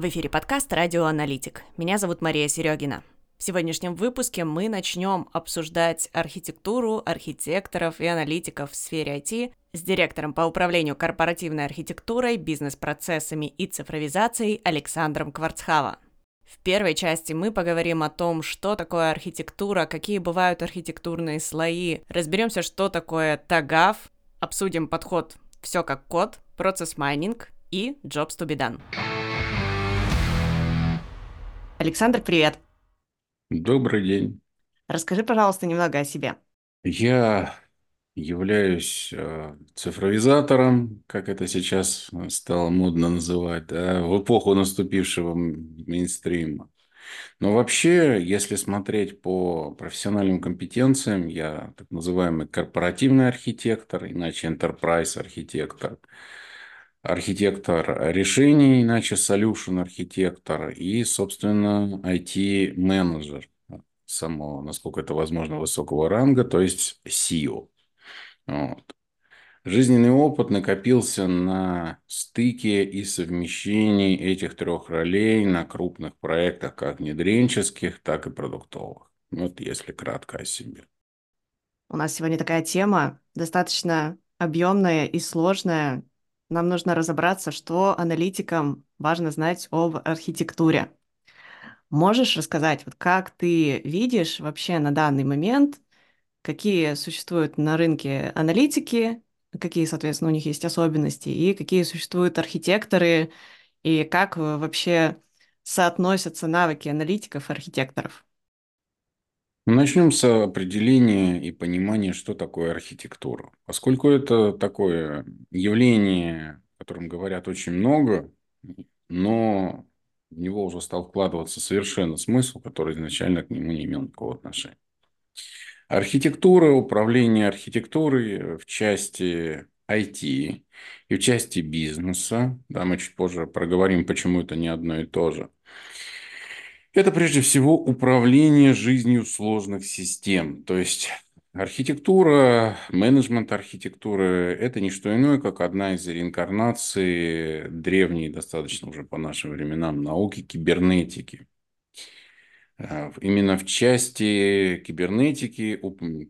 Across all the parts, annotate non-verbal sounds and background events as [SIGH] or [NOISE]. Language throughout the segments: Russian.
В эфире подкаст «Радиоаналитик». Меня зовут Мария Серегина. В сегодняшнем выпуске мы начнем обсуждать архитектуру, архитекторов и аналитиков в сфере IT с директором по управлению корпоративной архитектурой, бизнес-процессами и цифровизацией Александром Кварцхава. В первой части мы поговорим о том, что такое архитектура, какие бывают архитектурные слои, разберемся, что такое тагав, обсудим подход «все как код», процесс майнинг и jobs to be done. Александр, привет! Добрый день. Расскажи, пожалуйста, немного о себе. Я являюсь э, цифровизатором, как это сейчас стало модно называть, да, в эпоху наступившего мейнстрима. Но вообще, если смотреть по профессиональным компетенциям, я так называемый корпоративный архитектор, иначе enterprise архитектор, архитектор решений, иначе solution архитектор и, собственно, IT-менеджер самого, насколько это возможно, высокого ранга, то есть CEO. Вот. Жизненный опыт накопился на стыке и совмещении этих трех ролей на крупных проектах, как внедренческих, так и продуктовых. Вот если кратко о себе. У нас сегодня такая тема достаточно объемная и сложная. Нам нужно разобраться, что аналитикам важно знать об архитектуре. Можешь рассказать, вот как ты видишь вообще на данный момент какие существуют на рынке аналитики, какие, соответственно, у них есть особенности, и какие существуют архитекторы, и как э, вообще соотносятся навыки аналитиков и архитекторов? Начнем с определения и понимания, что такое архитектура. Поскольку это такое явление, о котором говорят очень много, но в него уже стал вкладываться совершенно смысл, который изначально к нему не имел никакого отношения. Архитектура, управление архитектурой в части IT и в части бизнеса, да, мы чуть позже проговорим, почему это не одно и то же. Это прежде всего управление жизнью сложных систем. То есть архитектура, менеджмент архитектуры – это не что иное, как одна из реинкарнаций древней, достаточно уже по нашим временам, науки кибернетики. Э, именно в части кибернетики,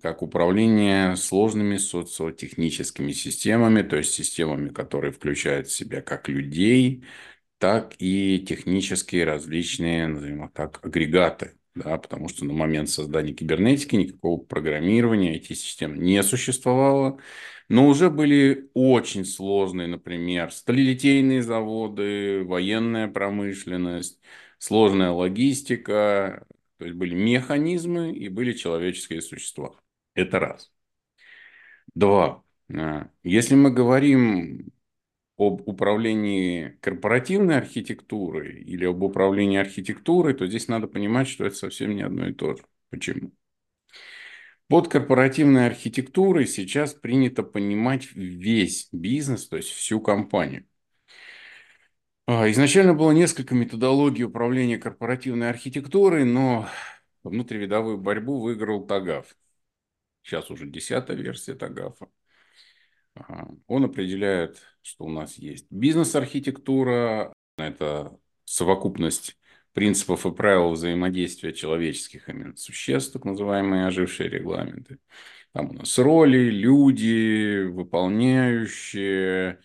как управление сложными социотехническими системами, то есть системами, которые включают в себя как людей, так и технические различные, назовем так, агрегаты. Да, потому что на момент создания кибернетики никакого программирования этих систем не существовало. Но уже были очень сложные, например, сталелитейные заводы, военная промышленность, сложная логистика, то есть были механизмы и были человеческие существа. Это раз. Два. А, если мы говорим об управлении корпоративной архитектурой или об управлении архитектурой, то здесь надо понимать, что это совсем не одно и то же. Почему? Под корпоративной архитектурой сейчас принято понимать весь бизнес, то есть всю компанию. А, изначально было несколько методологий управления корпоративной архитектурой, но внутривидовую борьбу выиграл ТАГАФ. Сейчас уже десятая версия ТАГАФа. Он определяет, что у нас есть бизнес-архитектура, это совокупность принципов и правил взаимодействия человеческих именно существ, так называемые ожившие регламенты. Там у нас роли, люди, выполняющие,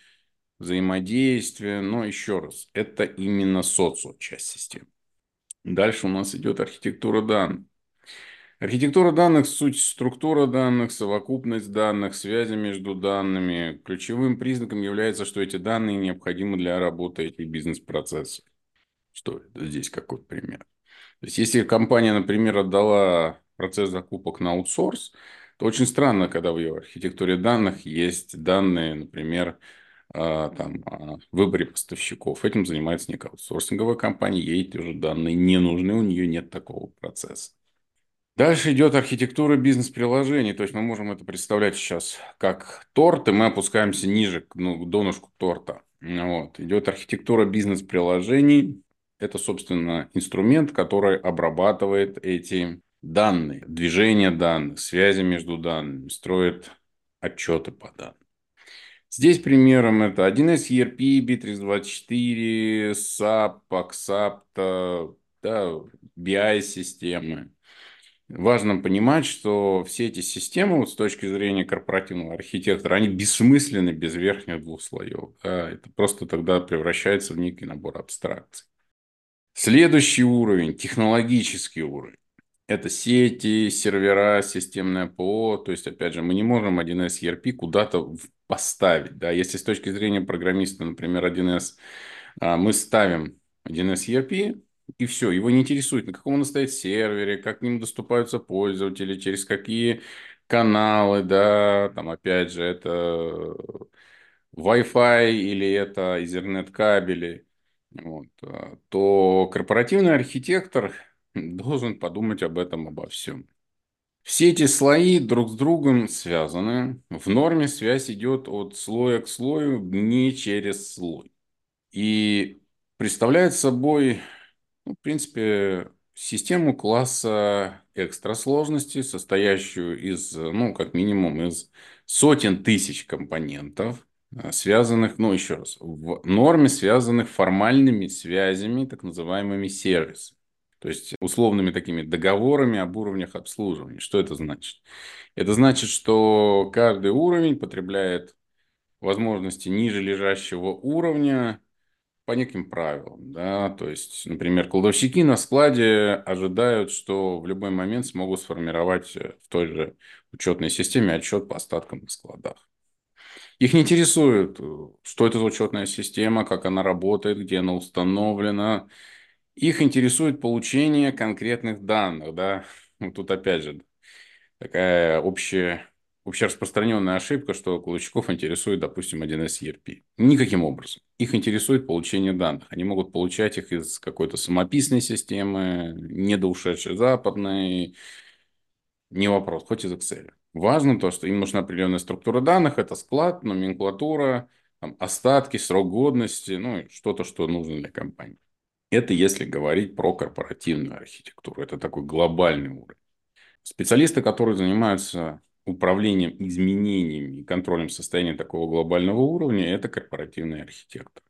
взаимодействие. Но еще раз, это именно социо часть системы. Дальше у нас идет архитектура данных. Архитектура данных – суть структура данных, совокупность данных, связи между данными. Ключевым признаком является, что эти данные необходимы для работы этих бизнес-процессов. Что это здесь какой пример? То есть, если компания, например, отдала процесс закупок на аутсорс, то очень странно, когда в ее архитектуре данных есть данные, например, а, там, о выборе поставщиков. Этим занимается некая аутсорсинговая компания, ей эти уже данные не нужны, у нее нет такого процесса. Дальше идет архитектура бизнес-приложений. То есть мы можем это представлять сейчас как торт, и мы опускаемся ниже, ну, к донышку торта. Вот. Идет архитектура бизнес-приложений. Это, собственно, инструмент, который обрабатывает эти данные, движение данных, связи между данными, строит отчеты по данным. Здесь примером это 1С ERP, Bittrex24, SAP, Axapta, да, BI-системы. Важно понимать, что все эти системы вот с точки зрения корпоративного архитектора, они бессмысленны без верхних двух слоев. Да? Это просто тогда превращается в некий набор абстракций. Следующий уровень, технологический уровень. Это сети, сервера, системное ПО. То есть, опять же, мы не можем 1С ERP куда-то поставить. Да? Если с точки зрения программиста, например, 1С, а, мы ставим 1С ERP, и все, его не интересует, на каком он стоит сервере, как к ним доступаются пользователи, через какие каналы, да, там опять же это Wi-Fi или это Ethernet кабели, вот, а, то корпоративный архитектор [LAUGHS] должен подумать об этом, обо всем. Все эти слои друг с другом связаны. В норме связь идет от слоя к слою, не через слой. И представляет собой ну, в принципе, систему класса экстрасложности, состоящую из, ну, как минимум, из сотен тысяч компонентов, э, связанных, ну, еще раз, в норме связанных формальными связями, так называемыми сервисами. То есть условными такими договорами об уровнях обслуживания. Что это значит? Это значит, что каждый уровень потребляет возможности ниже лежащего уровня по неким правилам. Да? То есть, например, кладовщики на складе ожидают, что в любой момент смогут сформировать э, в той же учетной системе отчет по остаткам на складах. Их не интересует, э, что это за учетная система, как она работает, где она установлена. Их интересует получение конкретных данных. Да? Тут опять же такая общая общераспространенная ошибка, что кладовщиков интересует, допустим, 1С ERP. Никаким образом. Их интересует получение данных. Они могут получать их из какой-то самописной системы, недоушедшей западной. Не вопрос, хоть из Excel. Важно то, что им нужна определенная структура данных. Это склад, номенклатура, там, остатки, срок годности, ну, что-то, что нужно для компании. Это если говорить про корпоративную архитектуру. Это такой глобальный уровень. Специалисты, которые занимаются управлением изменениями и контролем состояния такого глобального уровня, это корпоративный архитектор.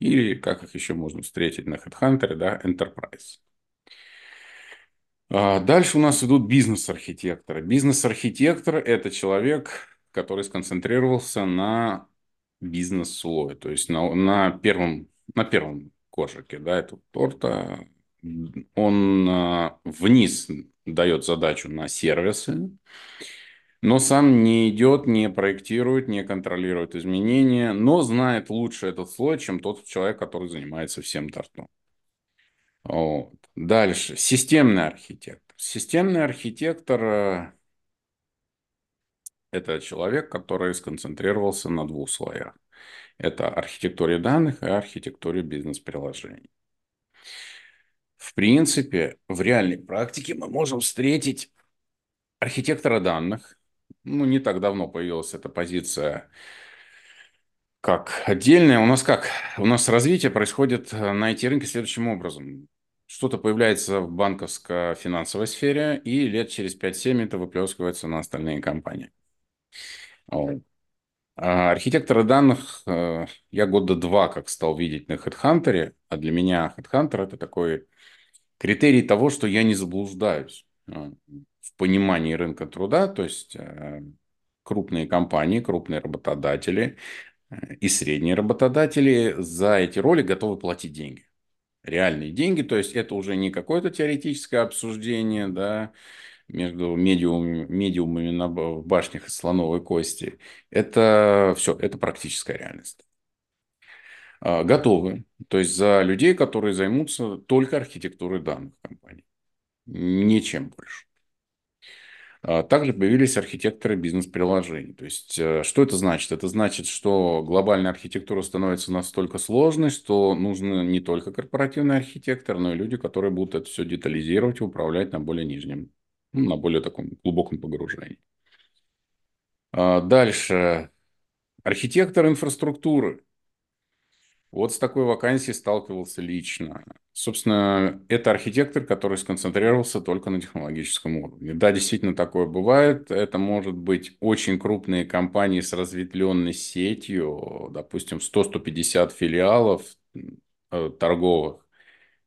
Или, как их еще можно встретить на HeadHunter, да, Enterprise. А дальше у нас идут бизнес-архитекторы. Бизнес-архитектор – это человек, который сконцентрировался на бизнес-слое, то есть на, на, первом, на первом коржике да, этого торта. Он а, вниз дает задачу на сервисы, но сам не идет, не проектирует, не контролирует изменения, но знает лучше этот слой, чем тот человек, который занимается всем тортом. Вот. Дальше. Системный архитектор. Системный архитектор э, – это человек, который сконцентрировался на двух слоях. Это архитектуре данных и архитектуре бизнес-приложений. В принципе, в реальной практике мы можем встретить архитектора данных, ну, не так давно появилась эта позиция как отдельная. У нас как? У нас развитие происходит э, на IT-рынке следующим образом. Что-то появляется в банковско-финансовой сфере, и лет через 5-7 это выплескивается на остальные компании. А архитекторы данных э, я года два как стал видеть на HeadHunter, а для меня HeadHunter это такой критерий того, что я не заблуждаюсь. В понимании рынка труда, то есть э, крупные компании, крупные работодатели э, и средние работодатели за эти роли готовы платить деньги. Реальные деньги, то есть это уже не какое-то теоретическое обсуждение, да, между медиумами, медиумами на, башнях из слоновой кости. Это все, это практическая реальность. А, готовы, то есть за людей, которые займутся только архитектурой данных компаний, ничем больше. А, также появились архитекторы бизнес-приложений. То есть, э, что это значит? Это значит, что глобальная архитектура становится настолько сложной, что нужны не только корпоративный архитектор, но и люди, которые будут это все детализировать и управлять на более нижнем, ну, на более таком глубоком погружении. А, дальше. Архитектор инфраструктуры. Вот с такой вакансией сталкивался лично. Собственно, это архитектор, который сконцентрировался только на технологическом уровне. Да, действительно такое бывает. Это может быть очень крупные компании с разветвленной сетью, допустим, 100-150 филиалов э, торговых,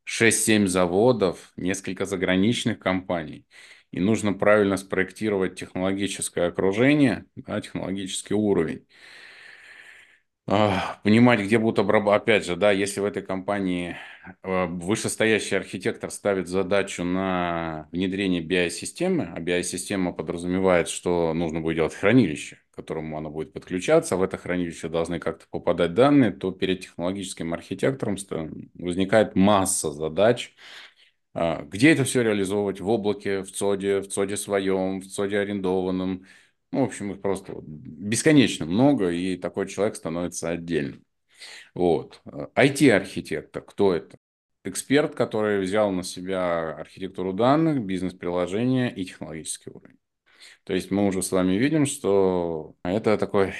6-7 заводов, несколько заграничных компаний. И нужно правильно спроектировать технологическое окружение, да, технологический уровень понимать, где будут обрабатывать. Опять же, да, если в этой компании э, вышестоящий архитектор ставит задачу на внедрение BI-системы, а BI-система подразумевает, что нужно будет делать хранилище, к которому она будет подключаться, а в это хранилище должны как-то попадать данные, то перед технологическим архитектором возникает масса задач, а, где это все реализовывать? В облаке, в ЦОДе, в ЦОДе своем, в ЦОДе арендованном, ну, в общем, их просто бесконечно много, и такой человек становится отдельным. Вот. IT-архитектор, кто это? Эксперт, который взял на себя архитектуру данных, бизнес-приложения и технологический уровень. То есть мы уже с вами видим, что это такой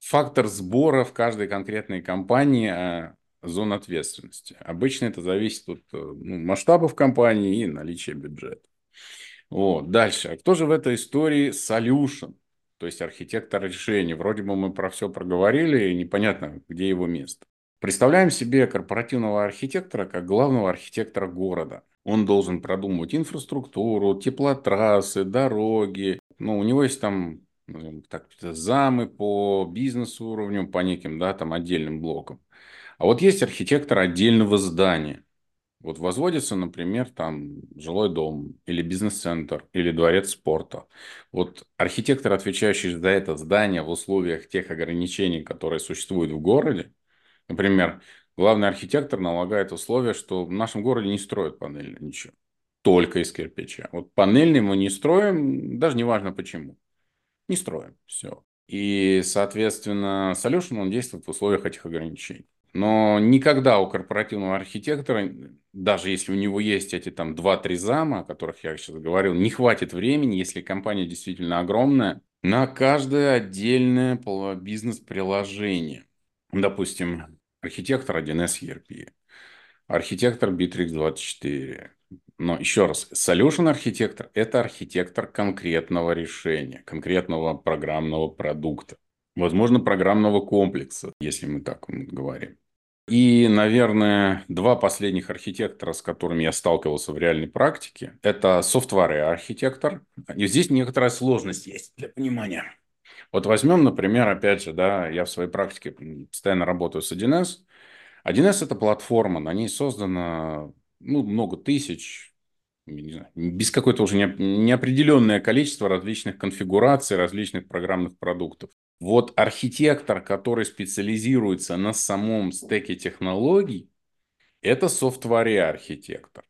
фактор сбора в каждой конкретной компании а, зон ответственности. Обычно это зависит от ну, масштабов компании и наличия бюджета. Вот. Дальше. А кто же в этой истории solution? То есть архитектор решений. Вроде бы мы про все проговорили, и непонятно, где его место. Представляем себе корпоративного архитектора как главного архитектора города. Он должен продумывать инфраструктуру, теплотрассы, дороги. Ну, у него есть там так, замы по бизнес-уровню, по неким да, там, отдельным блокам. А вот есть архитектор отдельного здания. Вот возводится, например, там жилой дом или бизнес-центр или дворец спорта. Вот архитектор, отвечающий за это здание в условиях тех ограничений, которые существуют в городе, например, главный архитектор налагает условия, что в нашем городе не строят панельно ничего, только из кирпича. Вот панельный мы не строим, даже не важно почему. Не строим, все. И, соответственно, Solution, он действует в условиях этих ограничений. Но никогда у корпоративного архитектора, даже если у него есть эти там 2-3 зама, о которых я сейчас говорил, не хватит времени, если компания действительно огромная, на каждое отдельное бизнес-приложение. Допустим, архитектор 1С ERP, архитектор Bittrex 24. Но еще раз, solution архитектор – это архитектор конкретного решения, конкретного программного продукта. Возможно, программного комплекса, если мы так говорим. И, наверное, два последних архитектора, с которыми я сталкивался в реальной практике, это software архитектор. И здесь некоторая сложность есть для понимания. Вот возьмем, например, опять же, да, я в своей практике постоянно работаю с 1С. 1С – это платформа, на ней создано ну, много тысяч, знаю, без какое-то уже неопределенное количество различных конфигураций, различных программных продуктов. Вот архитектор, который специализируется на самом стеке технологий, это софтваре архитектор.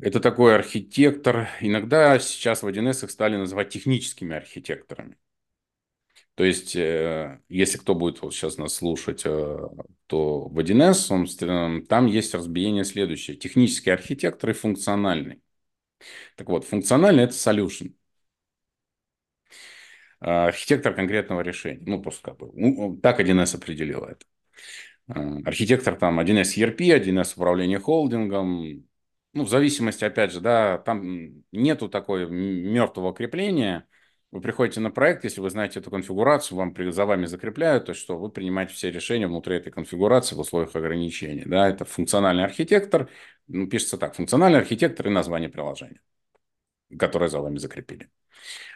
Это такой архитектор, иногда сейчас в 1С их стали называть техническими архитекторами. То есть, э, если кто будет вот сейчас нас слушать, э, то в 1С он, там есть разбиение следующее. Технический архитектор и функциональный. Так вот, функциональный – это solution. А, архитектор конкретного решения. Ну, просто как бы, ну, так 1С определил это. А, архитектор там 1С ERP, 1С управление холдингом. Ну, в зависимости, опять же, да, там нету такой мертвого крепления. Вы приходите на проект, если вы знаете эту конфигурацию, вам за вами закрепляют, то что вы принимаете все решения внутри этой конфигурации в условиях ограничений. Да, это функциональный архитектор, ну, пишется так, функциональный архитектор и название приложения, которое за вами закрепили.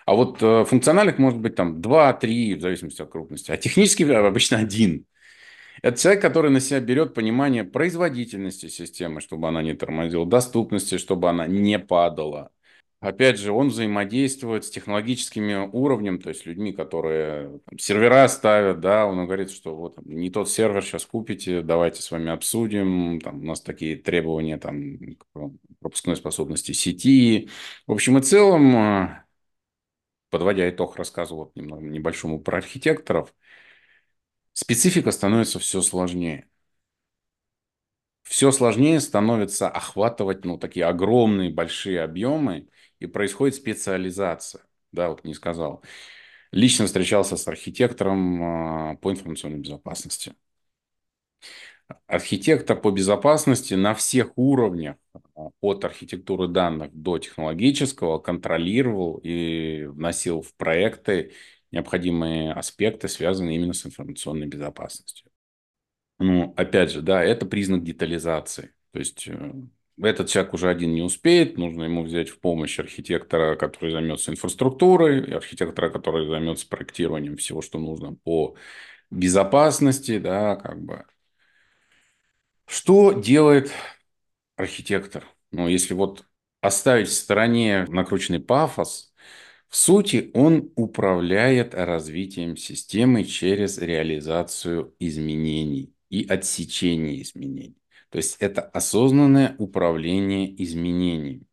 А вот э, функциональных может быть там 2-3, в зависимости от крупности, а технически обычно один. Это человек, который на себя берет понимание производительности системы, чтобы она не тормозила, доступности, чтобы она не падала. Опять же, он взаимодействует с технологическими уровнями, то есть людьми, которые там, сервера ставят, да, он говорит, что вот не тот сервер сейчас купите, давайте с вами обсудим, там, у нас такие требования там, к пропускной способности сети. В общем и целом, э, подводя итог рассказу вот немного небольшому про архитекторов, специфика становится все сложнее. Все сложнее становится охватывать ну, такие огромные, большие объемы, и происходит специализация. Да, вот не сказал. Лично встречался с архитектором а, по информационной безопасности. Архитектор по безопасности на всех уровнях, а, от архитектуры данных до технологического, контролировал и вносил в проекты необходимые аспекты, связанные именно с информационной безопасностью. Ну, опять же, да, это признак детализации. То есть э, этот человек уже один не успеет, нужно ему взять в помощь архитектора, который займется инфраструктурой, архитектора, который займется проектированием всего, что нужно по безопасности, да, как бы. Что делает архитектор? Ну, если вот оставить в стороне накрученный пафос, в сути, он управляет развитием системы через реализацию изменений и отсечение изменений. То есть это осознанное управление изменениями.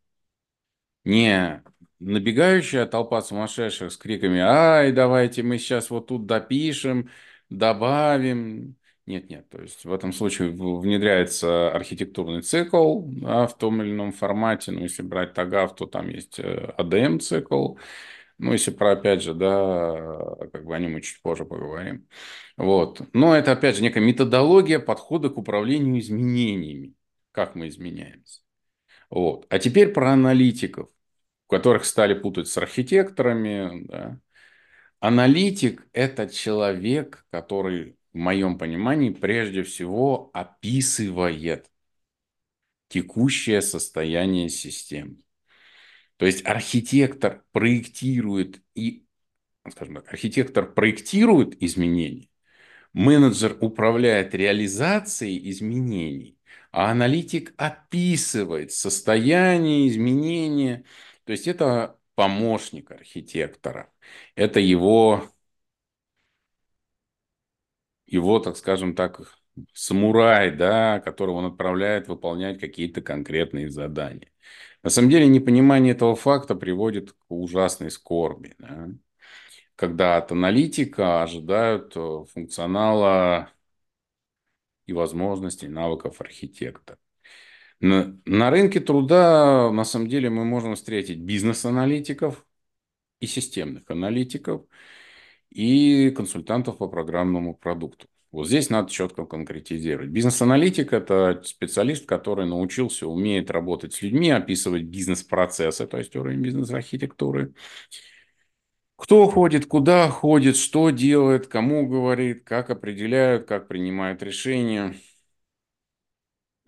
Не набегающая толпа сумасшедших с криками «Ай, давайте мы сейчас вот тут допишем, добавим». Нет, нет, то есть в этом случае внедряется архитектурный цикл да, в том или ином формате. Ну, если брать TAGAF, то там есть ADM-цикл. Э, ну, если про, опять же, да, как бы о нем мы чуть позже поговорим. Вот. Но это, опять же, некая методология подхода к управлению изменениями. Как мы изменяемся. Вот. А теперь про аналитиков, которых стали путать с архитекторами. Да. Аналитик – это человек, который, в моем понимании, прежде всего описывает текущее состояние системы. То есть архитектор проектирует и, скажем так, архитектор проектирует изменения, менеджер управляет реализацией изменений, а аналитик описывает состояние изменения. То есть это помощник архитектора, это его, его, так скажем так, самурай, да, которого он отправляет выполнять какие-то конкретные задания. На самом деле непонимание этого факта приводит к ужасной скорби. Да? Когда от аналитика ожидают э, функционала и возможностей, навыков архитектора. На, на рынке труда, на самом деле, мы можем встретить бизнес-аналитиков и системных аналитиков, и консультантов по программному продукту. Вот здесь надо четко конкретизировать. Бизнес-аналитик – это специалист, который научился, умеет работать с людьми, описывать бизнес-процессы, то есть уровень бизнес-архитектуры. Кто ходит, куда ходит, что делает, кому говорит, как определяют, как принимают решения.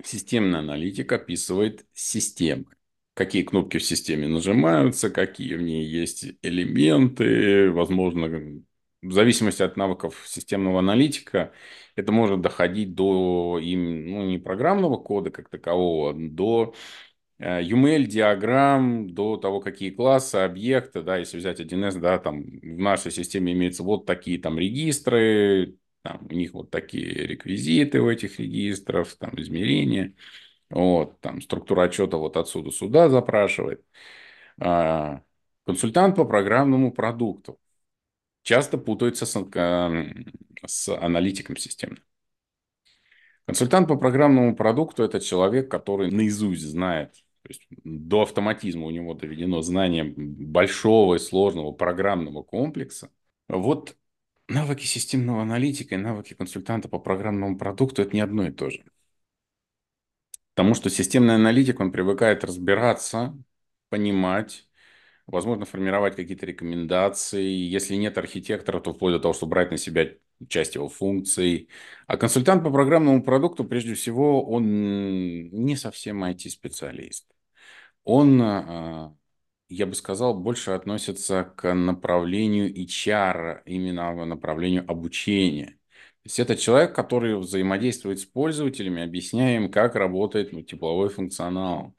Системный аналитик описывает системы. Какие кнопки в системе нажимаются, какие в ней есть элементы, возможно, в зависимости от навыков системного аналитика, это может доходить до им, ну, не программного кода как такового, до э, до того, какие классы, объекты, да, если взять 1С, да, там в нашей системе имеются вот такие там регистры, там, у них вот такие реквизиты у этих регистров, там измерения, вот, там структура отчета вот отсюда сюда запрашивает. А, консультант по программному продукту часто путаются с, с аналитиком системы. Консультант по программному продукту – это человек, который наизусть знает, то есть до автоматизма у него доведено знание большого и сложного программного комплекса. Вот навыки системного аналитика и навыки консультанта по программному продукту – это не одно и то же. Потому что системный аналитик, он привыкает разбираться, понимать, возможно, формировать какие-то рекомендации. Если нет архитектора, то вплоть до того, чтобы брать на себя часть его функций. А консультант по программному продукту, прежде всего, он не совсем IT-специалист. Он, а, я бы сказал, больше относится к направлению HR, именно направлению обучения. То есть это человек, который взаимодействует с пользователями, объясняя им, как работает ну, тепловой функционал.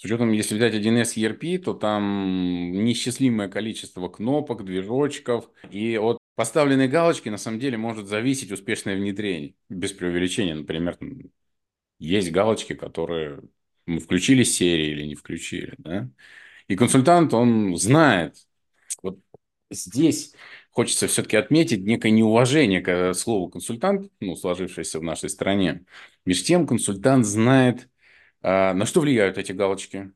С учетом, если взять 1С ERP, то там неисчислимое количество кнопок, движочков. И от поставленной галочки на самом деле может зависеть успешное внедрение. Без преувеличения. Например, есть галочки, которые мы включили серии или не включили. Да? И консультант, он знает. Вот здесь хочется все-таки отметить некое неуважение к слову консультант, ну, сложившееся в нашей стране. Между тем, консультант знает а, на что влияют эти галочки?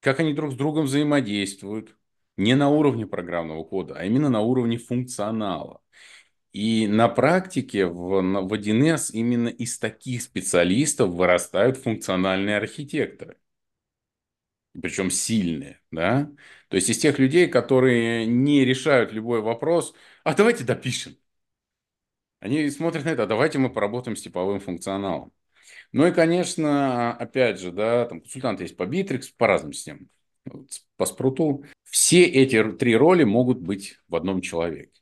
Как они друг с другом взаимодействуют? Не на уровне программного кода, а именно на уровне функционала. И на практике в, в 1С именно из таких специалистов вырастают функциональные архитекторы. Причем сильные, да? То есть из тех людей, которые не решают любой вопрос, а давайте допишем. Они смотрят на это, а давайте мы поработаем с типовым функционалом. Ну и, конечно, опять же, да, там консультанты есть по Bittrex, по разным системам, по спруту. Все эти три роли могут быть в одном человеке.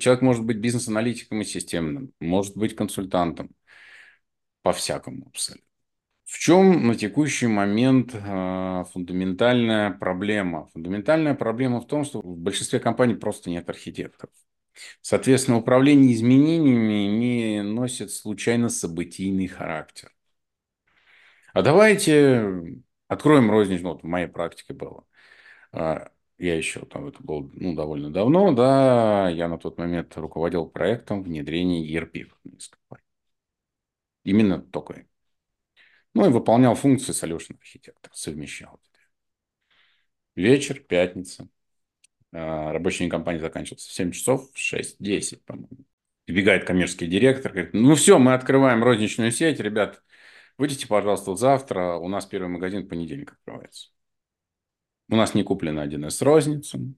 Человек может быть бизнес-аналитиком и системным, может быть консультантом, по-всякому абсолютно. В чем на текущий момент э, фундаментальная проблема? Фундаментальная проблема в том, что в большинстве компаний просто нет архитекторов. Соответственно, управление изменениями не носит случайно событийный характер. А давайте откроем розничную, вот в моей практике было. А, я еще, там, это было ну, довольно давно, да, я на тот момент руководил проектом внедрения ERP в компании. Именно такой. Ну и выполнял функции solution архитектора, совмещал. Вечер, пятница, рабочий день компании заканчивался в 7 часов, 6-10, по-моему. Бегает коммерческий директор, говорит, ну все, мы открываем розничную сеть, ребят, выйдите, пожалуйста, завтра, у нас первый магазин в понедельник открывается. У нас не куплено 1С розницу,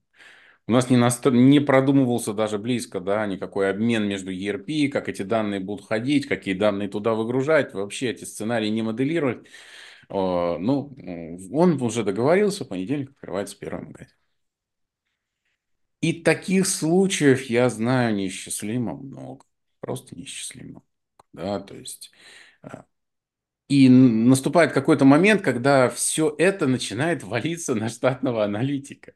у нас не, настро... не продумывался даже близко, да, никакой обмен между ERP, как эти данные будут ходить, какие данные туда выгружать, вообще эти сценарии не моделировать. Ну, он уже договорился, в понедельник открывается первый магазин. И таких случаев я знаю неисчислимо много. Просто неисчислимо. Да, то есть... А, и наступает какой-то момент, когда все это начинает валиться на штатного аналитика.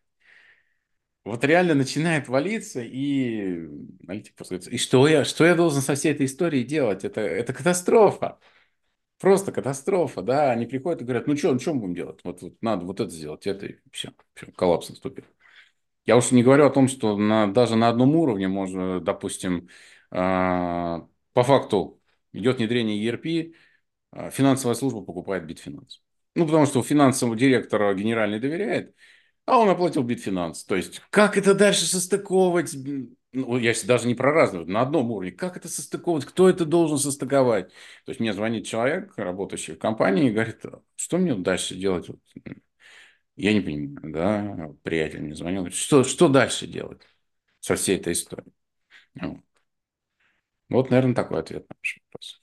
Вот реально начинает валиться, и аналитик просто и что я, что я должен со всей этой историей делать? Это, это катастрофа. Просто катастрофа, да. Они приходят и говорят, ну что, ну что мы будем делать? Вот, вот надо вот это сделать, это, и все, все коллапс наступит. Я уж не говорю о том, что на, даже на одном уровне можно, допустим, э, по факту идет внедрение ERP, э, финансовая служба покупает Bitfinance. Ну, потому что у финансового директора генеральный доверяет, а он оплатил Bitfinance. То есть, как это дальше состыковывать? Ну, я даже не про разные, на одном уровне. Как это состыковывать? Кто это должен состыковать? То есть, мне звонит человек, работающий в компании, и говорит, что мне дальше делать? Я не понимаю, да, приятель мне звонил, говорит, что, что дальше делать со всей этой историей? Ну, вот, наверное, такой ответ на ваш вопрос.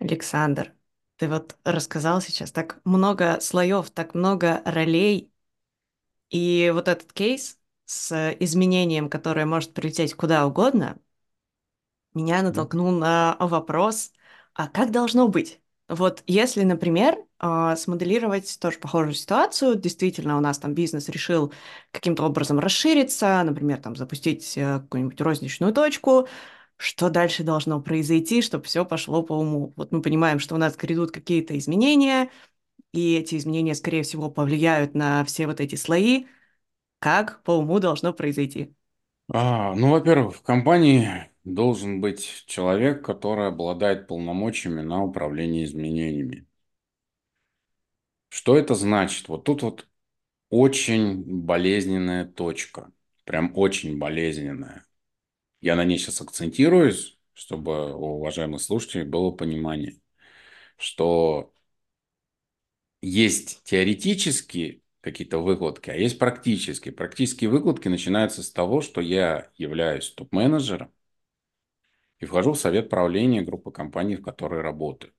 Александр, ты вот рассказал сейчас так много слоев, так много ролей, и вот этот кейс с изменением, которое может прилететь куда угодно, меня натолкнул на вопрос, а как должно быть? Вот если, например, а, смоделировать тоже похожую ситуацию, действительно у нас там бизнес решил каким-то образом расшириться, например, там запустить э, какую-нибудь розничную точку, что дальше должно произойти, чтобы все пошло по уму. Вот мы понимаем, что у нас грядут какие-то изменения, и эти изменения, скорее всего, повлияют на все вот эти слои. Как по уму должно произойти? А, ну, во-первых, в компании должен быть человек, который обладает полномочиями на управление изменениями. Что это значит? Вот тут вот очень болезненная точка. Прям очень болезненная. Я на ней сейчас акцентируюсь, чтобы у уважаемых слушателей было понимание, что есть теоретические какие-то выкладки, а есть практические. Практические выкладки начинаются с того, что я являюсь топ-менеджером, и вхожу в совет правления группы компаний, в которой работаю.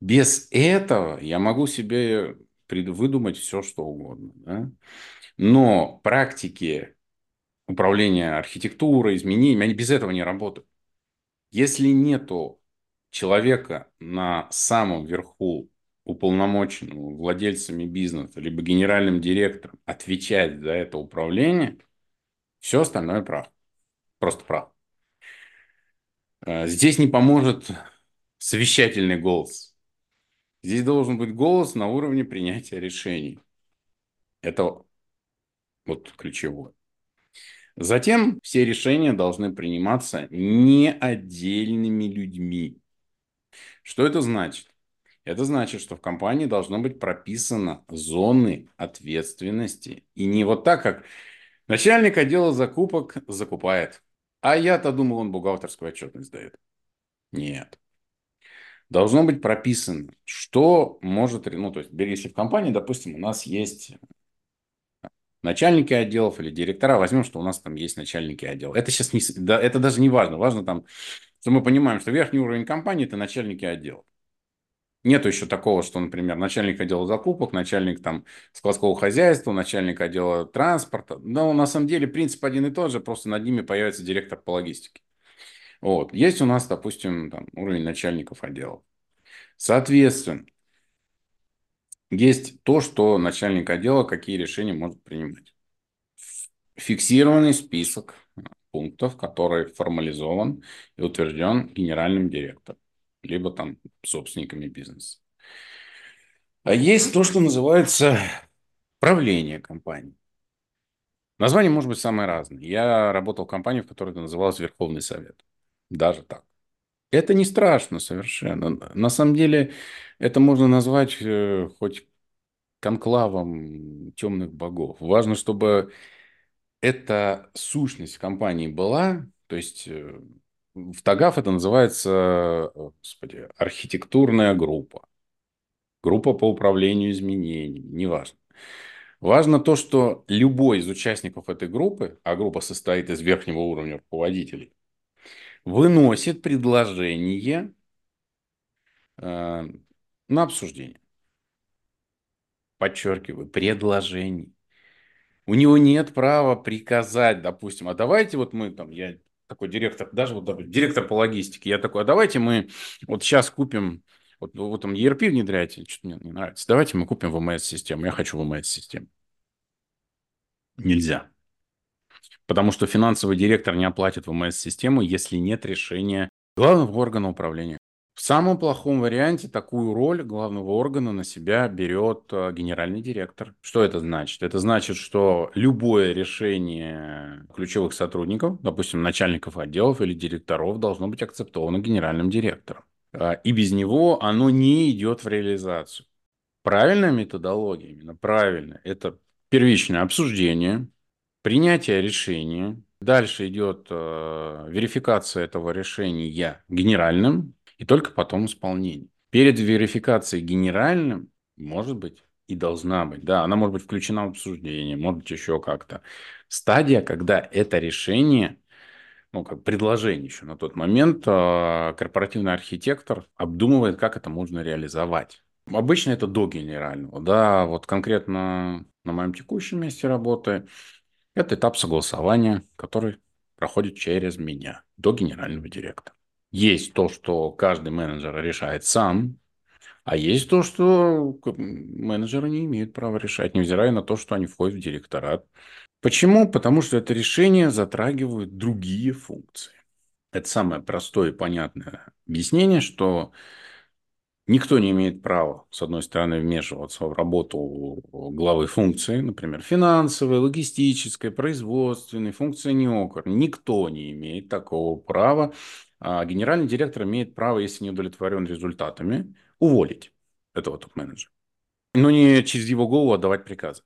Без этого я могу себе выдумать все, что угодно. Да? Но практики управления архитектурой, изменениями, они без этого не работают. Если нету человека на самом верху уполномоченного владельцами бизнеса, либо генеральным директором отвечать за это управление, все остальное прав. Просто прав. А, здесь не поможет совещательный голос. Здесь должен быть голос на уровне принятия решений. Это вот ключевое. Затем все решения должны приниматься не отдельными людьми. Что это значит? Это значит, что в компании должно быть прописано зоны ответственности. И не вот так, как начальник отдела закупок закупает А я-то думал, он бухгалтерскую отчетность дает. Нет. Должно быть прописано, что может, ну, то есть, если в компании, допустим, у нас есть начальники отделов или директора, возьмем, что у нас там есть начальники отдела. Это сейчас не, да, это даже не важно. Важно там, что мы понимаем, что верхний уровень компании – это начальники отделов. Нету еще такого, что, например, начальник отдела закупок, начальник там складского хозяйства, начальник отдела транспорта. Но на самом деле принцип один и тот же, просто над ними появится директор по логистике. Вот. Есть у нас, допустим, там, уровень начальников отделов. Соответственно, есть то, что начальник отдела какие решения может принимать. Фиксированный список пунктов, который формализован и утвержден генеральным директором либо там собственниками бизнеса. А есть то, что называется правление компании. Название может быть самое разное. Я работал в компании, в которой это называлось Верховный Совет. Даже так. Это не страшно совершенно. На самом деле это можно назвать э, хоть конклавом темных богов. Важно, чтобы эта сущность компании была, то есть э, в ТАГАФ это называется господи, архитектурная группа. Группа по управлению изменениями, неважно. Важно то, что любой из участников этой группы, а группа состоит из верхнего уровня руководителей, выносит предложение э, на обсуждение. Подчеркиваю, предложение. У него нет права приказать, допустим, а давайте вот мы там, я такой директор, даже вот директор по логистике, я такой, а давайте мы вот сейчас купим, вот вы там ERP внедряете, что-то мне не нравится, давайте мы купим ВМС-систему, я хочу ВМС-систему. Нельзя. Потому что финансовый директор не оплатит ВМС-систему, если нет решения главного органа управления. В самом плохом варианте такую роль главного органа на себя берет э, генеральный директор. Что это значит? Это значит, что любое решение ключевых сотрудников, допустим, начальников отделов или директоров, должно быть акцептовано генеральным директором. А, и без него оно не идет в реализацию. Правильная методология, именно правильно, это первичное обсуждение, принятие решения, дальше идет э, верификация этого решения генеральным и только потом исполнение. Перед верификацией генеральным, может быть, и должна быть, да, она может быть включена в обсуждение, может быть, еще как-то. Стадия, когда это решение, ну, как предложение еще на тот момент, э, корпоративный архитектор обдумывает, как это можно реализовать. Обычно это до генерального, да, вот конкретно на моем текущем месте работы это этап согласования, который проходит через меня до генерального директора. Есть то, что каждый менеджер решает сам, а есть то, что менеджеры не имеют права решать, невзирая на то, что они входят в директорат. Почему? Потому что это решение затрагивает другие функции. Это самое простое и понятное объяснение, что Никто не имеет права, с одной стороны, вмешиваться в работу главы функции, например, финансовой, логистической, производственной, функции НИОКР. Никто не имеет такого права. А генеральный директор имеет право, если не удовлетворен результатами, уволить этого топ-менеджера. Но не через его голову отдавать приказы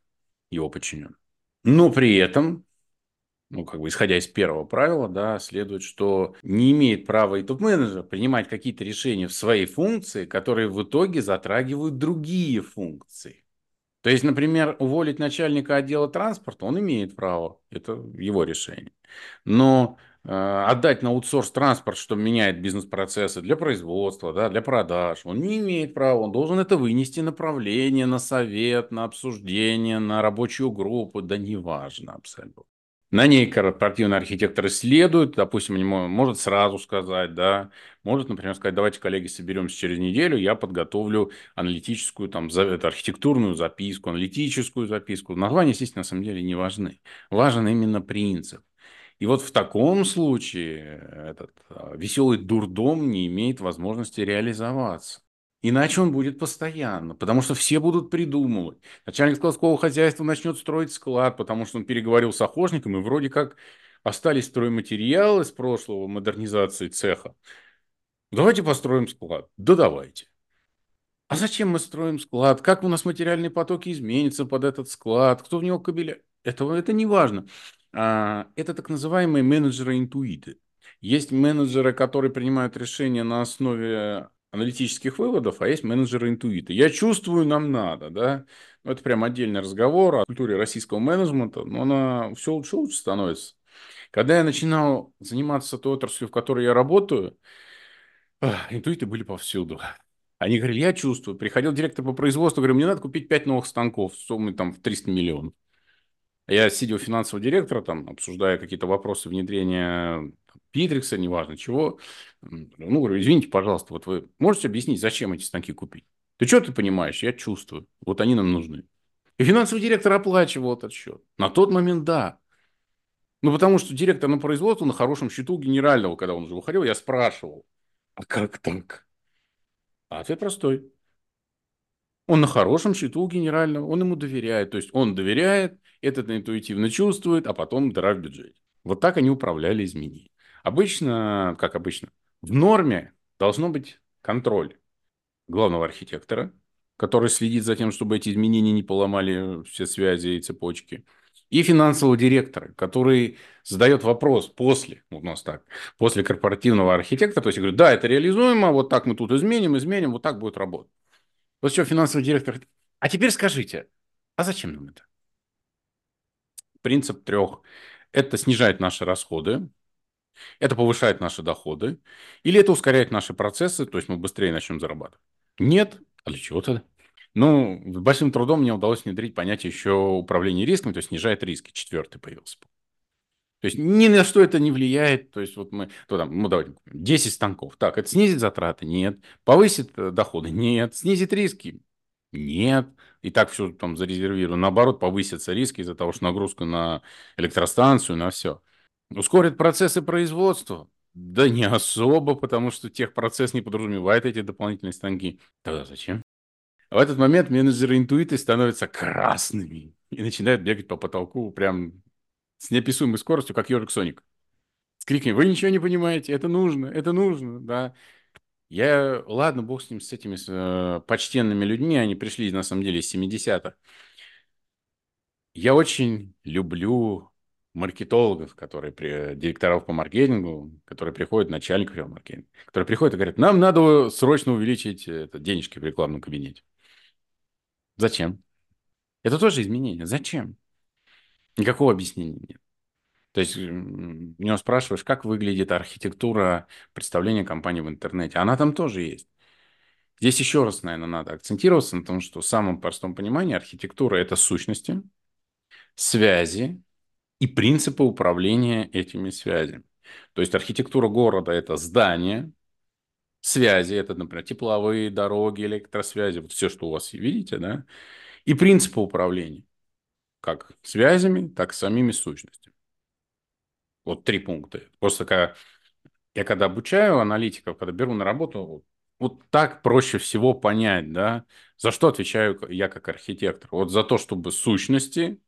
его подчиненным. Но при этом ну, как бы исходя из первого правила, да, следует, что не имеет права и топ-менеджер принимать какие-то решения в своей функции, которые в итоге затрагивают другие функции. То есть, например, уволить начальника отдела транспорта он имеет право, это его решение. Но отдать на аутсорс транспорт, что меняет бизнес-процессы для производства, да, для продаж, он не имеет права, он должен это вынести направление на совет, на обсуждение, на рабочую группу, да неважно абсолютно. На ней корпоративный архитектор исследует, допустим, может сразу сказать, да, может, например, сказать, давайте, коллеги, соберемся через неделю, я подготовлю аналитическую, там, это, архитектурную записку, аналитическую записку. Названия, естественно, на самом деле не важны. Важен именно принцип. И вот в таком случае этот а, веселый дурдом не имеет возможности реализоваться. Иначе он будет постоянно, потому что все будут придумывать. Начальник складского хозяйства начнет строить склад, потому что он переговорил с охотником, и вроде как остались стройматериалы с прошлого модернизации цеха. Давайте построим склад. Да давайте. А зачем мы строим склад? Как у нас материальные потоки изменятся под этот склад? Кто в него кабеля? Это, это не важно. А, это так называемые менеджеры-интуиты. Есть менеджеры, которые принимают решения на основе аналитических выводов, а есть менеджеры-интуиты. Я чувствую, нам надо, да. Ну, это прям отдельный разговор о культуре российского менеджмента, но она все лучше лучше становится. Когда я начинал заниматься той отраслью, в которой я работаю, интуиты были повсюду. Они говорили, я чувствую. Приходил директор по производству, говорю, мне надо купить 5 новых станков с суммой там в 300 миллионов. Я сидя у финансового директора, там, обсуждая какие-то вопросы внедрения Питрикса, неважно чего. Ну, говорю, извините, пожалуйста, вот вы можете объяснить, зачем эти станки купить? Ты что ты понимаешь? Я чувствую. Вот они нам нужны. И финансовый директор оплачивал этот счет. На тот момент да. Ну, потому что директор на производство на хорошем счету генерального, когда он уже выходил, я спрашивал, а как так? А ответ простой. Он на хорошем счету у генерального, он ему доверяет. То есть он доверяет, этот интуитивно чувствует, а потом дыра в бюджете. Вот так они управляли изменениями. Обычно, как обычно, в норме должно быть контроль главного архитектора, который следит за тем, чтобы эти изменения не поломали все связи и цепочки, и финансового директора, который задает вопрос после, у нас так, после корпоративного архитектора, то есть говорит, да, это реализуемо, вот так мы тут изменим, изменим, вот так будет работать. Вот что финансовый директор а теперь скажите, а зачем нам это? Принцип трех. Это снижает наши расходы, это повышает наши доходы, или это ускоряет наши процессы, то есть мы быстрее начнем зарабатывать. Нет, а для чего тогда? Ну, большим трудом мне удалось внедрить понятие еще управления рисками, то есть снижает риски. Четвертый появился. То есть ни на что это не влияет. То есть вот мы, то там, ну давайте, 10 станков. Так, это снизит затраты? Нет. Повысит э, доходы? Нет. Снизит риски? Нет. И так все там зарезервировано. Наоборот, повысятся риски из-за того, что нагрузка на электростанцию, на все. Ускорит процессы производства? Да не особо, потому что техпроцесс не подразумевает эти дополнительные станки. Тогда зачем? В этот момент менеджеры-интуиты становятся красными и начинают бегать по потолку прям с неописуемой скоростью, как ежик Соник. С криками «Вы ничего не понимаете, это нужно, это нужно!» да. Я, ладно, бог с ним, с этими с, э, почтенными людьми, они пришли, на самом деле, из 70-х. Я очень люблю маркетологов, которые при, директоров по маркетингу, которые приходят, начальников по маркетингу, которые приходят и говорят, нам надо срочно увеличить это, денежки в рекламном кабинете. Зачем? Это тоже изменение. Зачем? Никакого объяснения нет. То есть, у него спрашиваешь, как выглядит архитектура представления компании в интернете. Она там тоже есть. Здесь еще раз, наверное, надо акцентироваться на том, что в самом простом понимании архитектура – это сущности, связи, и принципы управления этими связями. То есть архитектура города – это здание, связи, это, например, тепловые дороги, электросвязи, вот все, что у вас видите, да, и принципы управления, как связями, так и самими сущностями. Вот три пункта. Просто когда я когда обучаю аналитиков, когда беру на работу, вот так проще всего понять, да, за что отвечаю я как архитектор. Вот за то, чтобы сущности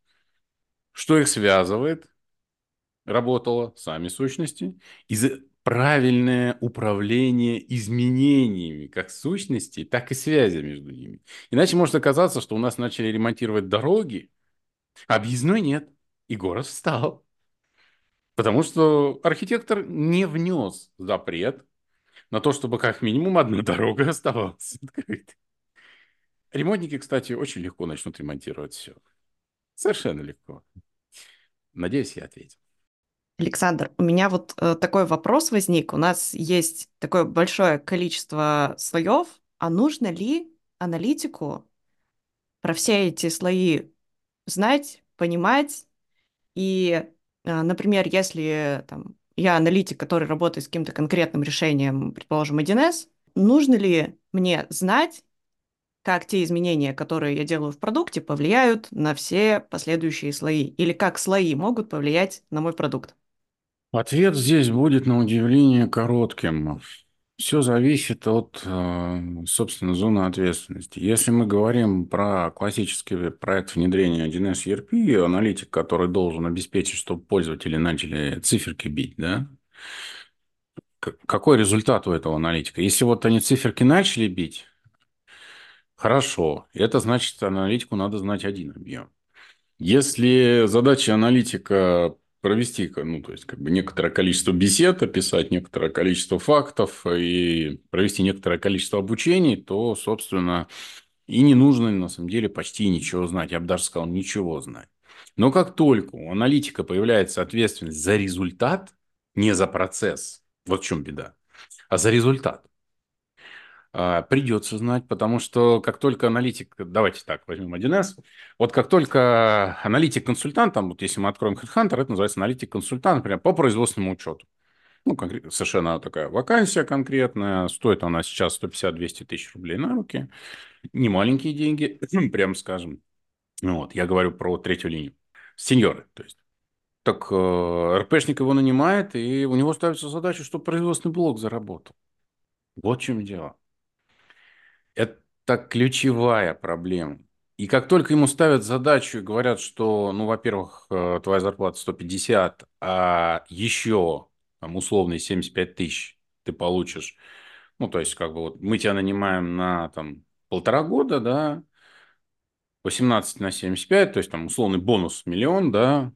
что их связывает? Работало сами сущности. И за правильное управление изменениями как сущностей, так и связи между ними. Иначе может оказаться, что у нас начали ремонтировать дороги, объездной нет, и город встал. Потому что архитектор не внес запрет на то, чтобы как минимум одна дорога [LAUGHS] оставалась открытой. Ремонтники, кстати, очень легко начнут ремонтировать все. Совершенно легко. Надеюсь, я ответил. Александр, у меня вот э, такой вопрос возник. У нас есть такое большое количество слоев, а нужно ли аналитику про все эти слои знать, понимать? И, э, например, если там, я аналитик, который работает с каким-то конкретным решением, предположим, 1С, нужно ли мне знать, как те изменения, которые я делаю в продукте, повлияют на все последующие слои, или как слои могут повлиять на мой продукт? Ответ здесь будет на удивление коротким. Все зависит от, э, собственно, зоны ответственности. Если мы говорим про классический проект внедрения 1С ERP, аналитик, который должен обеспечить, чтобы пользователи начали циферки бить, да, какой результат у этого аналитика? Если вот они циферки начали бить, Хорошо. Это значит, аналитику надо знать один объем. Если задача аналитика провести, ну, то есть, как бы некоторое количество бесед, описать некоторое количество фактов и провести некоторое количество обучений, то, собственно, и не нужно, на самом деле, почти ничего знать. Я бы даже сказал, ничего знать. Но как только у аналитика появляется ответственность за результат, не за процесс, вот в чем беда, а за результат, придется знать, потому что как только аналитик, давайте так, возьмем 1С, вот как только аналитик-консультант, там, вот если мы откроем HeadHunter, это называется аналитик-консультант, например, по производственному учету. Ну, конкретно, совершенно такая вакансия конкретная, стоит она сейчас 150-200 тысяч рублей на руки, не маленькие деньги, [CLEARS THROAT] прям скажем. Вот, я говорю про третью линию. Сеньоры, то есть. Так э, РПшник его нанимает, и у него ставится задача, чтобы производственный блок заработал. Вот в чем дело. Это ключевая проблема. И как только ему ставят задачу и говорят, что, ну, во-первых, э, твоя зарплата 150, а еще там, условные 75 тысяч ты получишь. Ну, то есть, как бы вот мы тебя нанимаем на там полтора года, да, 18 на 75, то есть там условный бонус миллион, да,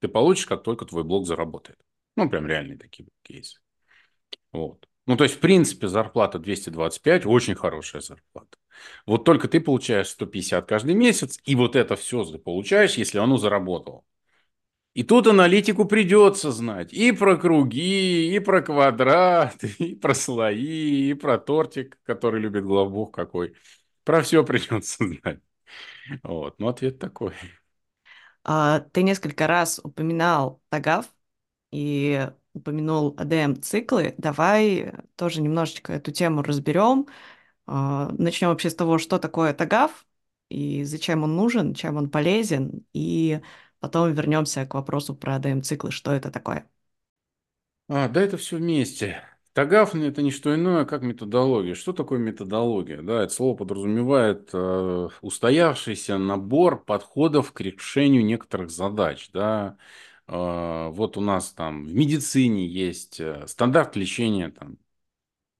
ты получишь, как только твой блок заработает. Ну, прям реальные такие кейсы. Вот. Ну, то есть, в принципе, зарплата 225 – очень хорошая зарплата. Вот только ты получаешь 150 каждый месяц, и вот это все получаешь, если оно заработало. И тут аналитику придется знать и про круги, и про квадрат, [LAUGHS] и про слои, и про тортик, который любит главбух какой. Про все придется знать. Вот, ну ответ такой. А, ты несколько раз упоминал Тагав, и упомянул ADM-циклы, давай тоже немножечко эту тему разберем. А, начнем вообще с того, что такое тагав и зачем он нужен, чем он полезен, и потом вернемся к вопросу про ADM-циклы, что это такое. А, да, это все вместе. Тагав – это не что иное, как методология. Что такое методология? Да, это слово подразумевает э, устоявшийся набор подходов к решению некоторых задач. Да? А, вот у нас там в медицине есть э, стандарт лечения там,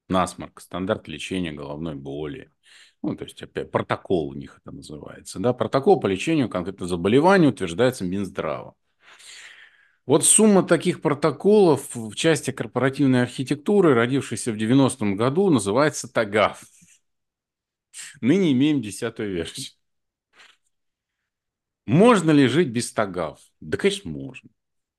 насморк, стандарт лечения головной боли. Ну, то есть, опять, протокол у них это называется. Да? Протокол по лечению конкретного заболевания утверждается Минздравом. Вот сумма таких протоколов в части корпоративной архитектуры, родившейся в 90-м году, называется ТАГАФ. Ныне имеем десятую версию. Можно ли жить без ТАГАФ? Да, конечно, можно.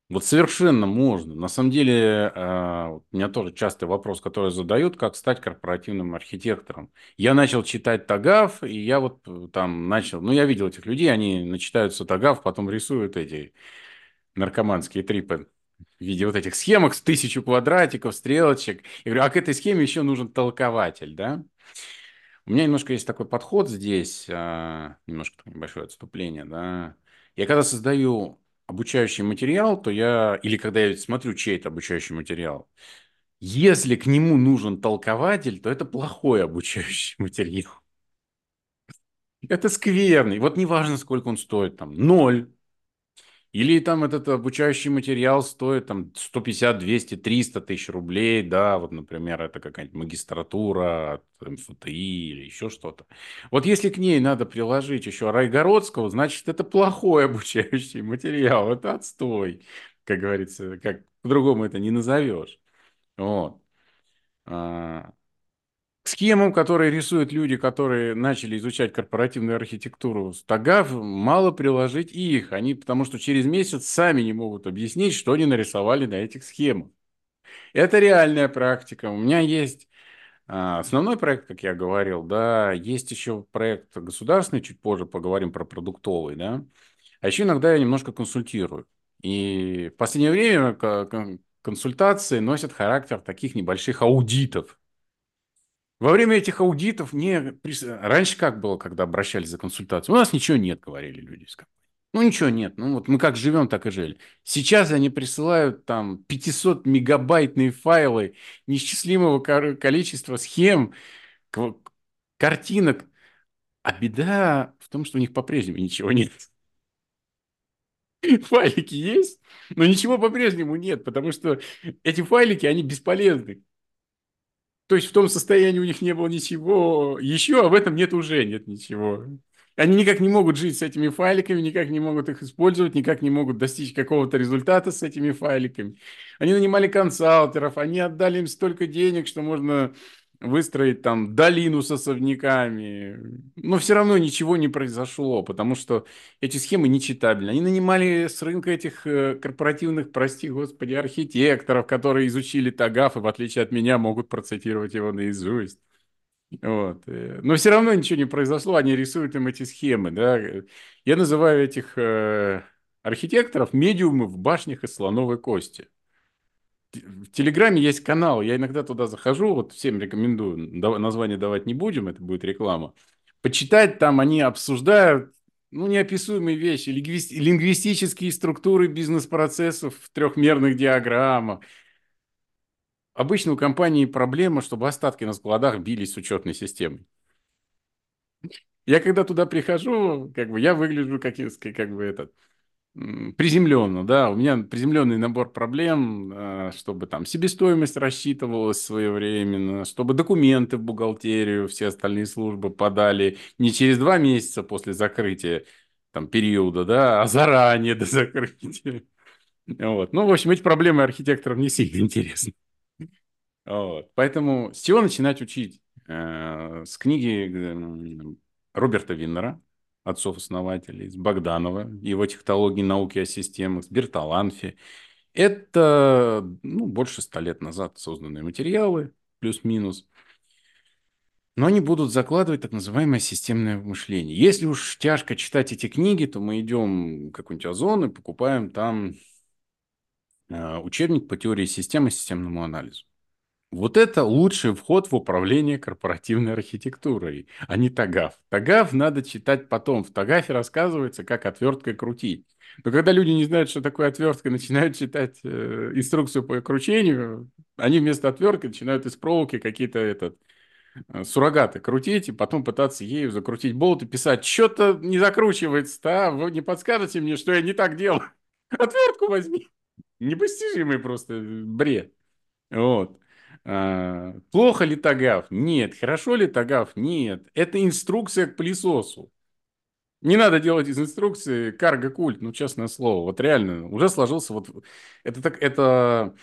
Вот совершенно можно. На самом деле, а, у меня тоже частый вопрос, который задают, как стать корпоративным архитектором. Я начал читать Тагав, и я вот э, там начал, ну, я видел этих людей, они начитаются Тагав, потом рисуют эти наркоманские трипы в виде вот этих схемок с тысячу квадратиков, стрелочек. Я говорю, а к этой схеме еще нужен толкователь, да? У меня немножко есть такой подход здесь, а, немножко небольшое отступление, да. Я когда создаю обучающий материал, то я, или когда я смотрю чей-то обучающий материал, если к нему нужен толкователь, то это плохой обучающий [LAUGHS] материал. Это скверный. Вот неважно, сколько он стоит, там, ноль, или там этот обучающий материал стоит там 150, 200, 300 тысяч рублей, да, вот, например, это какая-нибудь магистратура от МФТИ или еще что-то. Вот если к ней надо приложить еще Райгородского, значит, это плохой [LAUGHS] обучающий материал, это отстой, как говорится, как по-другому это не назовешь. Вот. Схемам, которые рисуют люди, которые начали изучать корпоративную архитектуру с ТАГАВ, мало приложить их. Они, потому что через месяц сами не могут объяснить, что они нарисовали на этих схемах. Это реальная практика. У меня есть а, основной проект, как я говорил, да, есть еще проект государственный, чуть позже поговорим про продуктовый, да. А еще иногда я немножко консультирую. И в последнее время консультации носят характер таких небольших аудитов. Во время этих аудитов мне... Раньше как было, когда обращались за консультацией? У нас ничего нет, говорили люди из. Ну, ничего нет. Ну, вот мы как живем, так и жили. Сейчас они присылают там 500 мегабайтные файлы неисчислимого количества схем, картинок. А беда в том, что у них по-прежнему ничего нет. [LAUGHS] Файлики есть, но ничего по-прежнему нет, потому что эти файлики, они бесполезны. То есть в том состоянии у них не было ничего еще, а в этом нет уже нет ничего. Они никак не могут жить с этими файликами, никак не могут их использовать, никак не могут достичь какого-то результата с этими файликами. Они нанимали консалтеров, они отдали им столько денег, что можно выстроить там долину с особняками. Но все равно ничего не произошло, потому что эти схемы нечитабельны. Они нанимали с рынка этих э, корпоративных, прости господи, архитекторов, которые изучили ТАГАФ и, в отличие от меня, могут процитировать его наизусть. Вот. Э, но все равно ничего не произошло, они рисуют им эти схемы. Да? Я называю этих э, архитекторов медиумы в башнях из слоновой кости в Телеграме есть канал, я иногда туда захожу, вот всем рекомендую, название давать не будем, это будет реклама. Почитать там они обсуждают ну, неописуемые вещи, лингвистические структуры бизнес-процессов в трехмерных диаграммах. Обычно у компании проблема, чтобы остатки на складах бились с учетной системой. Я когда туда прихожу, как бы я выгляжу как, как бы этот, приземленно, да, у меня приземленный набор проблем, э, чтобы там себестоимость рассчитывалась своевременно, чтобы документы в бухгалтерию, все остальные службы подали не через два месяца после закрытия там периода, да, а заранее до закрытия. Вот. Ну, в общем, эти проблемы архитекторам не сильно интересны. Вот. Поэтому с чего начинать учить? Э, с книги Роберта Виннера отцов-основателей, с Богданова, его технологии науки о системах, с Берталанфи. Это ну, больше ста лет назад созданные материалы, плюс-минус. Но они будут закладывать так называемое системное мышление. Если уж тяжко читать эти книги, то мы идем в какой-нибудь Озон и покупаем там э, учебник по теории системы и системному анализу. Вот это лучший вход в управление корпоративной архитектурой, а не ТАГАФ. ТАГАФ надо читать потом. В ТАГАФе рассказывается, как отверткой крутить. Но когда люди не знают, что такое отвертка, [LAUGHS] начинают читать э, инструкцию по кручению, они вместо отвертки начинают из проволоки какие-то этот, э, суррогаты крутить, и потом пытаться ею закрутить болт и писать, что-то не закручивается, а вы не подскажете мне, что я не так делаю? [LAUGHS] Отвертку возьми. Непостижимый просто бред. Вот. А, плохо ли тагав? Нет. Хорошо ли тагав? Нет. Это инструкция к пылесосу. Не надо делать из инструкции карго-культ, ну, честное слово. Вот реально, уже сложился вот... Это, так, это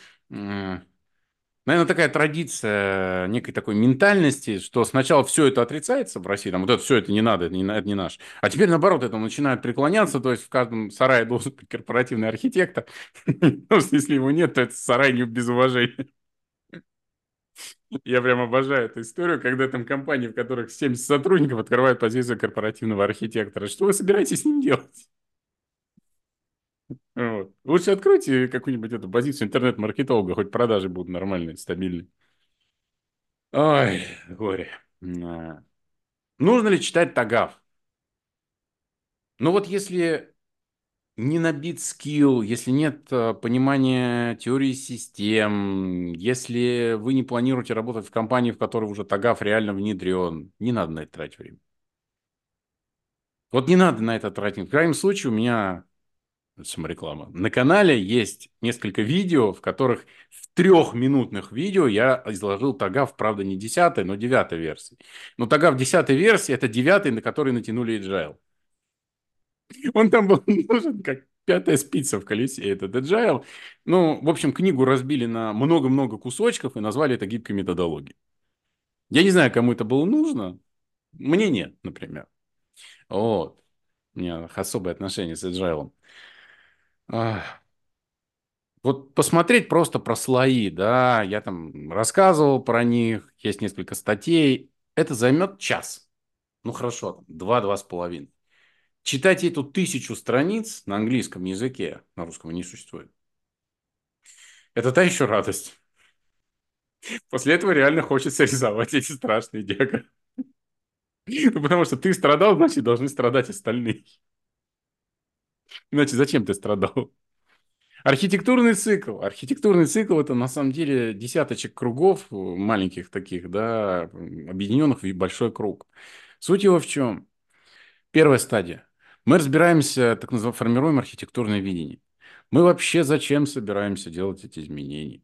наверное, такая традиция некой такой ментальности, что сначала все это отрицается в России, там вот это все это не надо, это не, это не наш. А теперь, наоборот, это начинает преклоняться, то есть в каждом сарае должен быть корпоративный архитектор. [LAUGHS] Ну, если его нет, то это сарай не без уважения. Я прям обожаю эту историю, когда там компании, в которых 70 сотрудников, открывают позицию корпоративного архитектора. Что вы собираетесь с ним делать? Вот. Лучше откройте какую-нибудь эту позицию интернет-маркетолога, хоть продажи будут нормальные, стабильные. Ой, горе. Нужно ли читать Тагав? Ну вот если не набит скилл, если нет э, понимания теории систем, если вы не планируете работать в компании, в которой уже ТАГАФ реально внедрен, не надо на это тратить время. Вот не надо на это тратить. В крайнем случае у меня самореклама. На канале есть несколько видео, в которых в трехминутных видео я изложил ТАГАФ, правда, не десятой, но девятой версии. Но ТАГАФ десятой версии – это девятый, на который натянули Agile. [LAUGHS] Он там был нужен как пятая спица в колесе, этот agile. Ну, в общем, книгу разбили на много-много кусочков и назвали это гибкой методологией. Я не знаю, кому это было нужно. Мне нет, например. Вот. У меня особое отношение с agile. Вот посмотреть просто про слои, да, я там рассказывал про них, есть несколько статей. Это займет час. Ну хорошо, два-два с половиной. Читать эту тысячу страниц на английском языке, на русском не существует. Это та еще радость. После этого реально хочется рисовать эти страшные. Ну, потому что ты страдал, значит, должны страдать остальные. Иначе зачем ты страдал? Архитектурный цикл. Архитектурный цикл – это на самом деле десяточек кругов, маленьких таких, да, объединенных в большой круг. Суть его в чем? Первая стадия. Мы разбираемся, так называемое, формируем архитектурное видение. Мы вообще зачем собираемся делать эти изменения?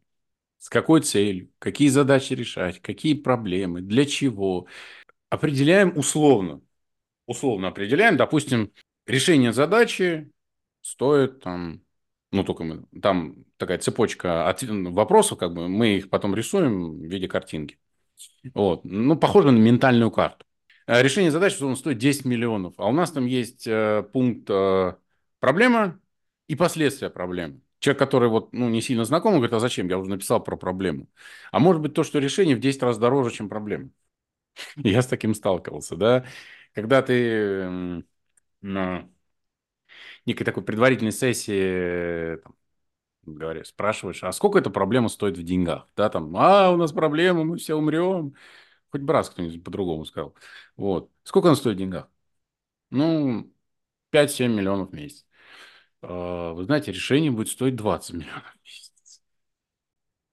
С какой целью? Какие задачи решать? Какие проблемы? Для чего? Определяем условно. условно определяем, допустим, решение задачи стоит там, ну только мы, там такая цепочка от, вопросов, как бы мы их потом рисуем в виде картинки. Вот. Ну, похоже на ментальную карту. Э, решение задачи он стоит 10 миллионов, а у нас там есть э, пункт э, проблема и последствия проблемы. Человек, который вот, ну, не сильно знаком, говорит, а зачем? Я уже написал про проблему. А может быть то, что решение в 10 раз дороже, чем проблема. [LAUGHS] Я с таким сталкивался, да. Когда ты на некой такой предварительной сессии там, говоришь, спрашиваешь, а сколько эта проблема стоит в деньгах? Да, там, а, у нас проблема, мы все умрем. Хоть бы раз кто-нибудь по-другому сказал. Вот. Сколько она стоит в деньгах? Ну, 5-7 миллионов в месяц. А, вы знаете, решение будет стоить 20 [LAUGHS] миллионов в месяц.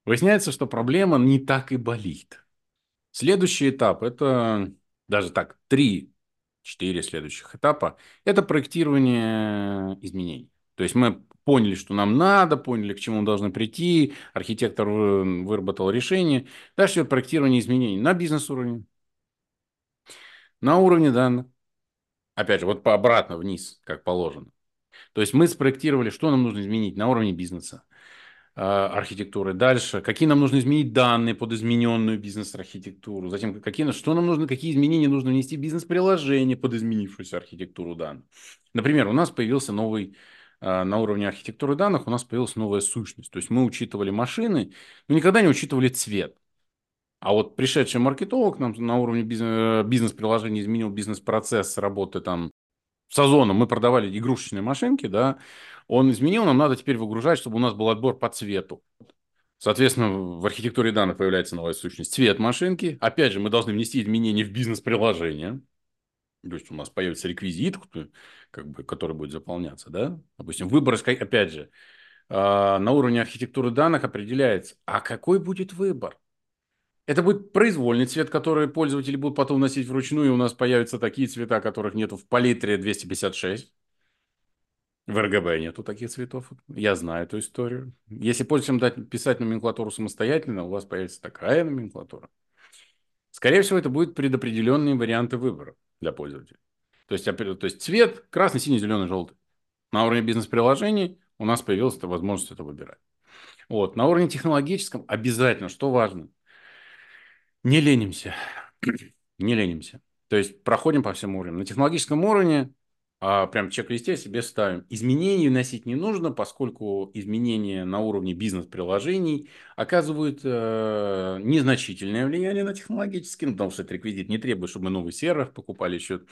Выясняется, что проблема не так и болит. Следующий этап – это даже так, три, четыре следующих этапа – это проектирование изменений. То есть мы поняли, что нам надо, поняли, к чему мы должны прийти, архитектор выработал решение. Дальше идет проектирование изменений на бизнес-уровне, на уровне данных. Опять же, вот по обратно вниз, как положено. То есть мы спроектировали, что нам нужно изменить на уровне бизнеса, а, архитектуры. Дальше, какие нам нужно изменить данные под измененную бизнес-архитектуру. Затем, какие, что нам нужно, какие изменения нужно внести в бизнес-приложение под изменившуюся архитектуру данных. Например, у нас появился новый на уровне архитектуры данных у нас появилась новая сущность. То есть мы учитывали машины, но никогда не учитывали цвет. А вот пришедший маркетолог нам на уровне бизнес-приложения изменил бизнес-процесс работы там с Озоном. Мы продавали игрушечные машинки, да. Он изменил, нам надо теперь выгружать, чтобы у нас был отбор по цвету. Соответственно, в архитектуре данных появляется новая сущность цвет машинки. Опять же, мы должны внести изменения в бизнес-приложение. То есть у нас появится реквизит, как бы, который будет заполняться, да? Допустим, выбор, опять же, а, на уровне архитектуры данных определяется, а какой будет выбор? Это будет произвольный цвет, который пользователи будут потом носить вручную, и у нас появятся такие цвета, которых нету в палитре 256. В РГБ нету таких цветов. Я знаю эту историю. Если пользователям дать писать номенклатуру самостоятельно, у вас появится такая номенклатура. Скорее всего, это будут предопределенные варианты выбора для пользователя. То есть, то есть цвет красный, синий, зеленый, желтый. На уровне бизнес-приложений у нас появилась эта возможность это выбирать. Вот. На уровне технологическом обязательно, что важно, не ленимся. [CLEARS THROAT] не ленимся. То есть проходим по всем уровням. На технологическом уровне прям чек-листе себе ставим. Изменений вносить не нужно, поскольку изменения на уровне бизнес-приложений оказывают э, незначительное влияние на технологический, ну, потому что этот реквизит не требует, чтобы мы новый сервер покупали еще.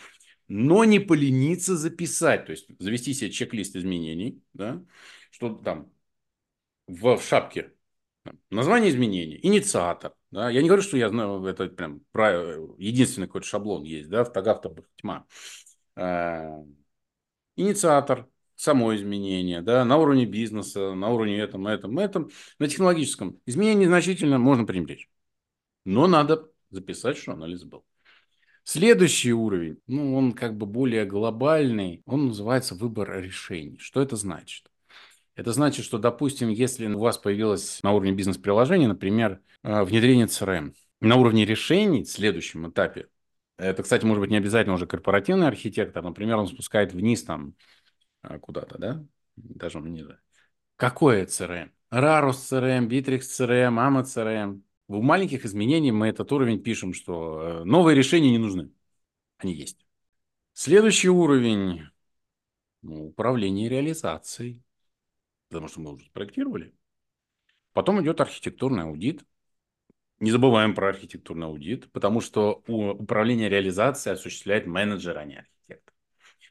Но не полениться записать, то есть завести себе чек-лист изменений, да, что там в, в шапке название изменений, инициатор, да, я не говорю, что я знаю, это прям правило, единственный какой-то шаблон есть, да, в тагах-то тьма. Э, инициатор, само изменение, да, на уровне бизнеса, на уровне этом, этом, этом. На технологическом изменение незначительно можно пренебречь. Но надо записать, что анализ был. Следующий уровень, ну, он как бы более глобальный, он называется выбор решений. Что это значит? Это значит, что, допустим, если у вас появилось на уровне бизнес-приложения, например, э, внедрение CRM, на уровне решений в следующем этапе это, кстати, может быть не обязательно уже корпоративный архитектор. Например, он спускает вниз там а, куда-то, да? Даже ниже. Какое CRM? Rarus CRM, Bittrex CRM, AMA CRM. В маленьких изменениях мы этот уровень пишем, что э, новые решения не нужны. Они есть. Следующий уровень ну, управление реализацией. Потому что мы уже спроектировали. Потом идет архитектурный аудит. Не забываем про архитектурный аудит, потому что управление реализацией осуществляет менеджер, а не архитектор.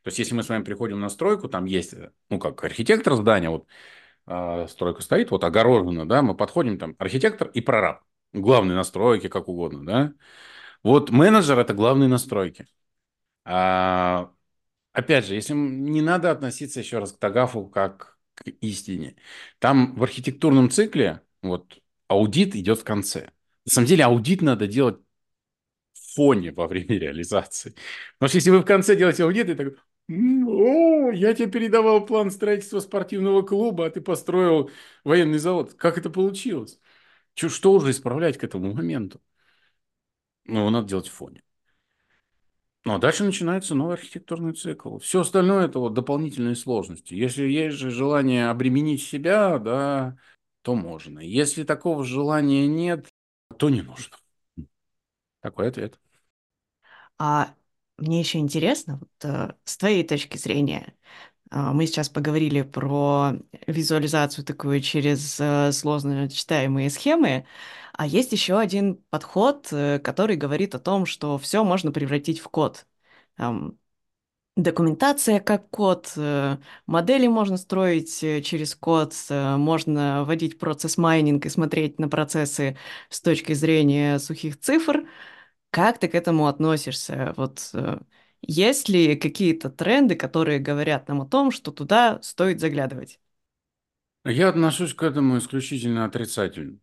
То есть, если мы с вами приходим на стройку, там есть, ну, как архитектор здания, вот э, стройка стоит, вот огорожена, да, мы подходим, там, архитектор и прораб. Главные настройки, как угодно, да. Вот менеджер – это главные настройки. А, опять же, если не надо относиться еще раз к Тагафу как к истине. Там в архитектурном цикле вот аудит идет в конце. На самом деле аудит надо делать в фоне во время [LAUGHS] реализации. Потому что если вы в конце делаете аудит, и так, о, я тебе передавал план строительства спортивного клуба, а ты построил военный завод. Как это получилось? Что, что уже исправлять к этому моменту? Ну, надо делать в фоне. Ну, а дальше начинается новый архитектурный цикл. Все остальное – это вот дополнительные сложности. Если есть же желание обременить себя, да, то можно. Если такого желания нет, то не нужно. Такой ответ. А мне еще интересно, вот, э, с твоей точки зрения, э, мы сейчас поговорили про визуализацию такую через э, сложно читаемые схемы, а есть еще один подход, который говорит о том, что все можно превратить в код. Документация как код, э, модели можно строить э, через код, э, можно вводить процесс майнинг и смотреть на процессы с точки зрения сухих цифр. Как ты к этому относишься? Вот есть ли какие-то тренды, которые говорят нам о том, что туда стоит заглядывать? Я отношусь к этому исключительно отрицательно.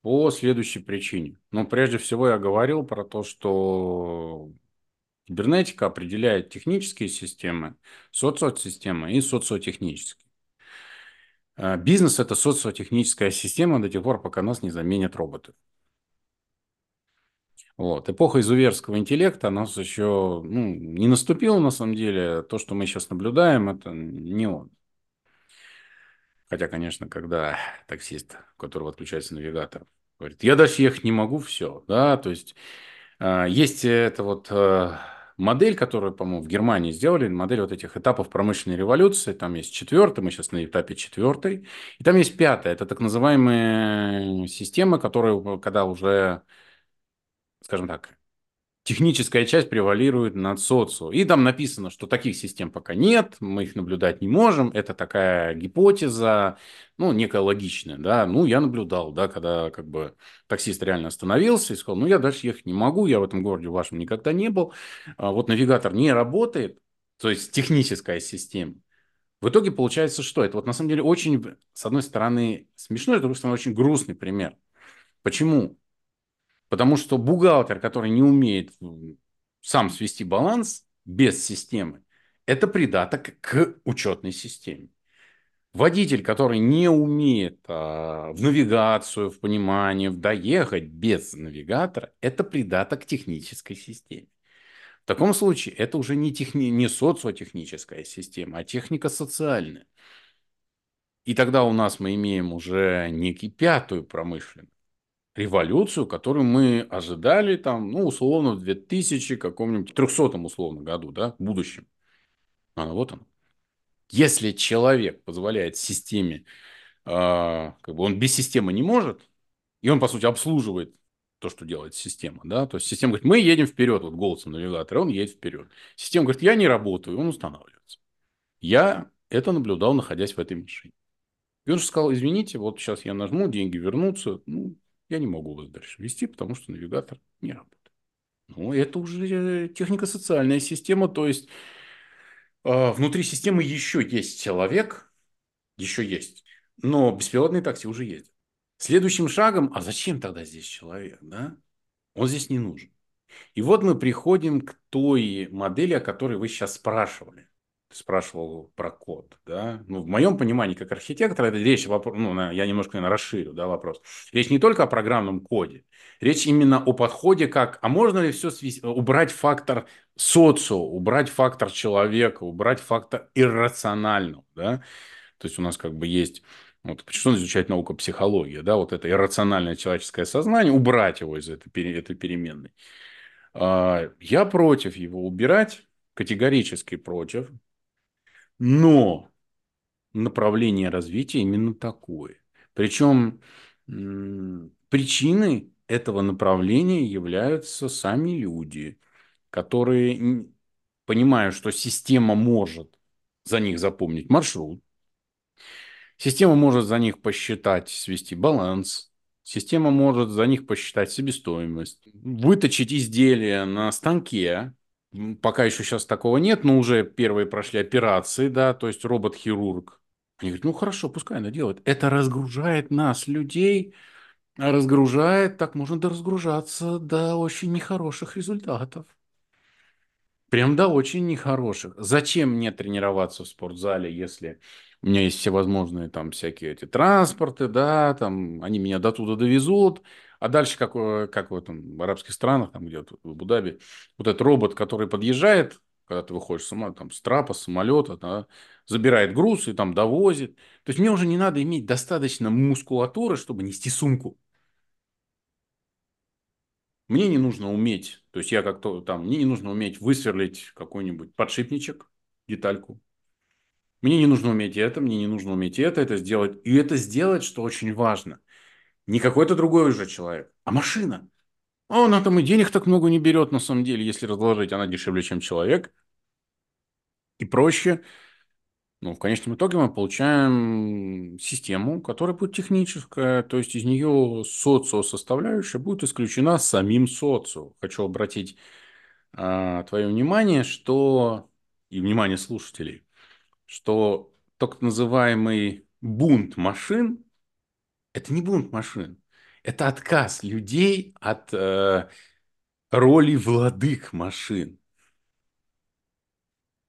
По следующей причине. Ну, прежде всего, я говорил про то, что кибернетика определяет технические системы, социосистемы и социотехнические. А бизнес – это социотехническая система до тех пор, пока нас не заменят роботы. Вот. Эпоха изуверского интеллекта, она еще ну, не наступила на самом деле. То, что мы сейчас наблюдаем, это не он. Хотя, конечно, когда таксист, у которого отключается навигатор, говорит, я дальше ехать не могу, все, да, то есть есть это вот э, модель, которую, по-моему, в Германии сделали, модель вот этих этапов промышленной революции, там есть четвертый, мы сейчас на этапе четвертой, и там есть пятая, это так называемые системы, которые, когда уже, скажем так, техническая часть превалирует над социо. И там написано, что таких систем пока нет, мы их наблюдать не можем, это такая гипотеза, ну, некая логичная, да, ну, я наблюдал, да, когда как бы таксист реально остановился и сказал, ну, я дальше ехать не могу, я в этом городе вашем никогда не был, а вот навигатор не работает, то есть техническая система. В итоге получается что? Это вот на самом деле очень, с одной стороны, смешной, с другой стороны, очень грустный пример. Почему? Потому что бухгалтер, который не умеет сам свести баланс без системы, это придаток к учетной системе. Водитель, который не умеет а, в навигацию, в понимание, в доехать без навигатора, это придаток технической системе. В таком случае это уже не, техни... не социотехническая система, а техника социальная. И тогда у нас мы имеем уже некий пятую промышленность революцию, которую мы ожидали там, ну, условно, в 2000 каком-нибудь 300 условно году, да, в будущем. А вот он. Если человек позволяет системе, э, как бы он без системы не может, и он, по сути, обслуживает то, что делает система, да, то есть система говорит, мы едем вперед, вот голосом навигатора, он едет вперед. Система говорит, я не работаю, он устанавливается. Я это наблюдал, находясь в этой машине. И он же сказал, извините, вот сейчас я нажму, деньги вернутся, ну, я не могу вас дальше вести, потому что навигатор не работает. Ну, это уже технико-социальная система, то есть э, внутри системы еще есть человек, еще есть, но беспилотные такси уже ездят. Следующим шагом, а зачем тогда здесь человек, да? Он здесь не нужен. И вот мы приходим к той модели, о которой вы сейчас спрашивали спрашивал про код, да, ну, в моем понимании, как архитектор, это речь, ну, я немножко, наверное, расширю, да, вопрос. Речь не только о программном коде, речь именно о подходе, как, а можно ли все свести, убрать фактор социо, убрать фактор человека, убрать фактор иррационального, да, то есть у нас как бы есть вот, что изучать наука психология, да, вот это иррациональное человеческое сознание, убрать его из этой, этой переменной. А, я против его убирать, категорически против, но направление развития именно такое. Причем причиной этого направления являются сами люди, которые, понимая, что система может за них запомнить маршрут, система может за них посчитать, свести баланс, система может за них посчитать себестоимость, выточить изделие на станке, Пока еще сейчас такого нет, но уже первые прошли операции, да, то есть робот-хирург. Они говорят, ну хорошо, пускай она делает. Это разгружает нас, людей, а разгружает, так можно доразгружаться до очень нехороших результатов. Прям до очень нехороших. Зачем мне тренироваться в спортзале, если у меня есть всевозможные там всякие эти транспорты, да, там они меня до туда довезут, А дальше, как, э, как в, этом, в арабских странах, там где-то в Абу-Даби, вот этот робот, который подъезжает, когда ты выходишь с, там, с трапа, с самолета, да, забирает груз и там довозит. То есть мне уже не надо иметь достаточно мускулатуры, чтобы нести сумку. Мне не нужно уметь, то есть я как-то там, мне не нужно уметь высверлить какой-нибудь подшипничек, детальку. Мне не нужно уметь это, мне не нужно уметь это, это сделать. И это сделать, что очень важно. Не какой-то другой уже человек, а машина. А она там и денег так много не берет, на самом деле, если разложить, она дешевле, чем человек. И проще. Ну, в конечном итоге мы получаем систему, которая будет техническая, то есть из нее социо-составляющая будет исключена самим социо. Хочу обратить а, твое внимание, что и внимание слушателей, что так называемый бунт машин – это не бунт машин, это отказ людей от э, роли владык машин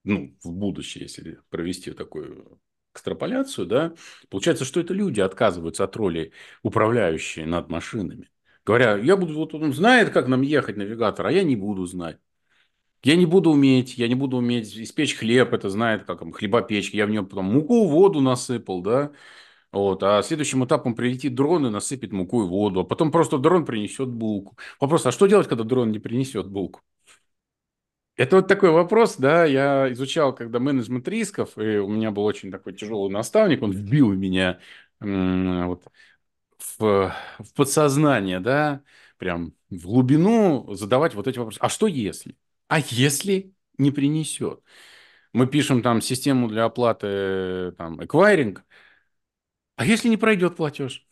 ну, в будущее, если провести такую экстраполяцию, да, получается, что это люди отказываются от роли управляющие над машинами. Говоря, я буду, вот он знает, как нам ехать, навигатор, а я не буду знать. Я не буду уметь, я не буду уметь испечь хлеб, это знает, как там, хлебопечка. Я в нем потом муку, воду насыпал, да. Вот. А следующим этапом прилетит дрон и насыпет муку и воду. А потом просто дрон принесет булку. Вопрос, а что делать, когда дрон не принесет булку? Это вот такой вопрос, да, я изучал, когда менеджмент рисков, и у меня был очень такой тяжелый наставник, он вбил меня вот, в, в подсознание, да, прям в глубину задавать вот эти вопросы. А что если? А если не принесет? Мы пишем там систему для оплаты там эквайринг, а если не пройдет платеж?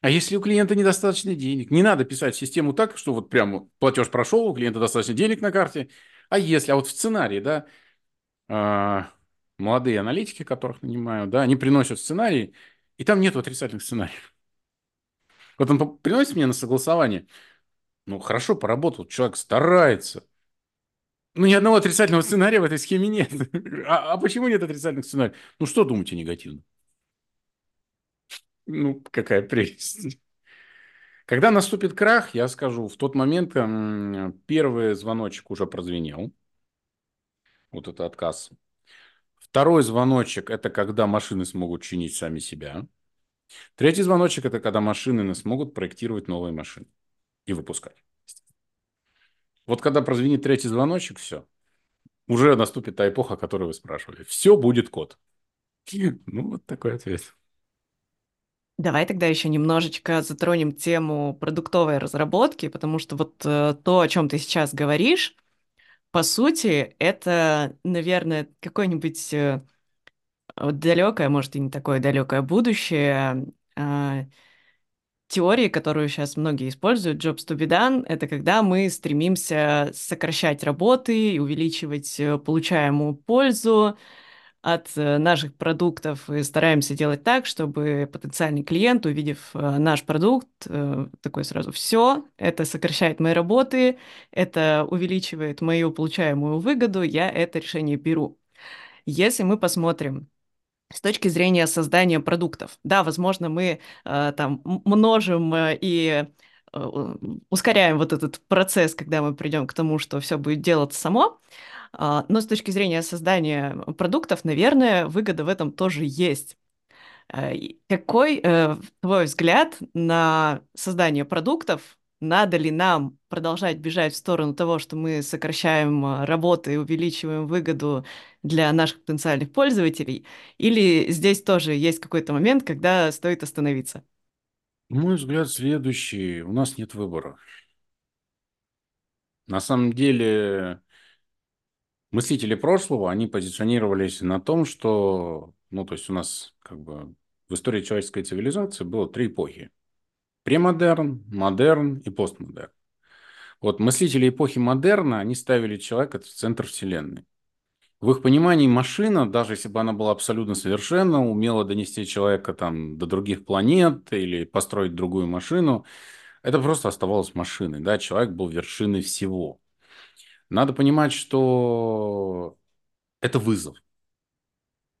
А если у клиента недостаточно денег? Не надо писать систему так, что вот прямо платеж прошел, у клиента достаточно денег на карте. А если, а вот в сценарии, да, э, молодые аналитики, которых нанимаю, да, они приносят сценарий, и там нет отрицательных сценариев. Вот он приносит мне на согласование. Ну, хорошо поработал, человек старается. Ну, ни одного отрицательного сценария в этой схеме нет. [LAUGHS] А, а почему нет отрицательных сценариев? Ну, что думаете негативно? Ну, какая прелесть. Когда наступит крах, я скажу, в тот момент первый звоночек уже прозвенел. Вот это отказ. Второй звоночек – это когда машины смогут чинить сами себя. Третий звоночек – это когда машины смогут проектировать новые машины и выпускать. Вот когда прозвенит третий звоночек, все. Уже наступит та эпоха, о которой вы спрашивали. Все будет код. [LAUGHS] Ну, вот такой ответ. Давай тогда еще немножечко затронем тему продуктовой разработки, потому что вот э, то, о чем ты сейчас говоришь, по сути, это, наверное, какое-нибудь э, далекое, может и не такое далекое будущее. Э, теории, которую сейчас многие используют, jobs to be done, это когда мы стремимся сокращать работы и увеличивать э, получаемую пользу, от э, наших продуктов и стараемся делать так, чтобы потенциальный клиент, увидев э, наш продукт, э, такой сразу все, это сокращает мои работы, это увеличивает мою получаемую выгоду, я это решение беру. Если мы посмотрим с точки зрения создания продуктов, да, возможно, мы там множим и ускоряем вот этот процесс, когда мы придем к тому, что все будет делаться само, а, но с точки зрения создания продуктов, наверное, выгода в этом тоже есть. А, какой э, твой взгляд на создание продуктов? Надо ли нам продолжать бежать в сторону того, что мы сокращаем работы и увеличиваем выгоду для наших потенциальных пользователей? Или здесь тоже есть какой-то момент, когда стоит остановиться? Мой взгляд следующий. У нас нет выбора. На самом деле, мыслители прошлого, они позиционировались на том, что, ну, то есть у нас как бы в истории человеческой цивилизации было три эпохи. Премодерн, модерн и постмодерн. Вот мыслители эпохи модерна, они ставили человека в центр вселенной. В их понимании машина, даже если бы она была абсолютно совершенна, умела донести человека там до других планет или построить другую машину, это просто оставалось машиной. Да? Человек был вершиной всего. Надо понимать, что это вызов.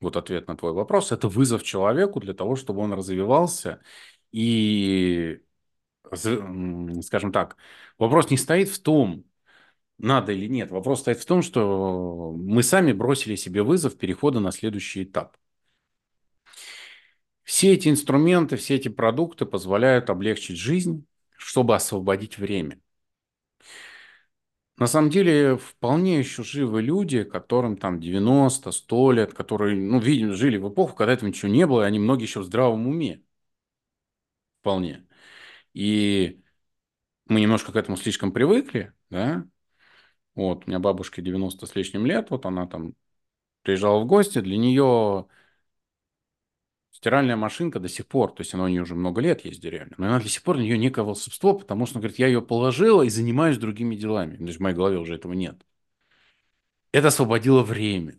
Вот ответ на твой вопрос. Это вызов человеку для того, чтобы он развивался и скажем так, вопрос не стоит в том, надо или нет. Вопрос стоит в том, что мы сами бросили себе вызов перехода на следующий этап. Все эти инструменты, все эти продукты позволяют облегчить жизнь, чтобы освободить время. На самом деле, вполне еще живы люди, которым там 90, 100 лет, которые, ну, видим, жили в эпоху, когда этого ничего не было, и они многие еще в здравом уме. Вполне. И мы немножко к этому слишком привыкли, да. Вот, у меня бабушке 90 с лишним лет, вот она там приезжала в гости, для нее стиральная машинка до сих пор, то есть она у нее уже много лет есть реально, но она до сих пор для нее некое волшебство, потому что, говорит, я ее положила и занимаюсь другими делами. То есть в моей голове уже этого нет. Это освободило время.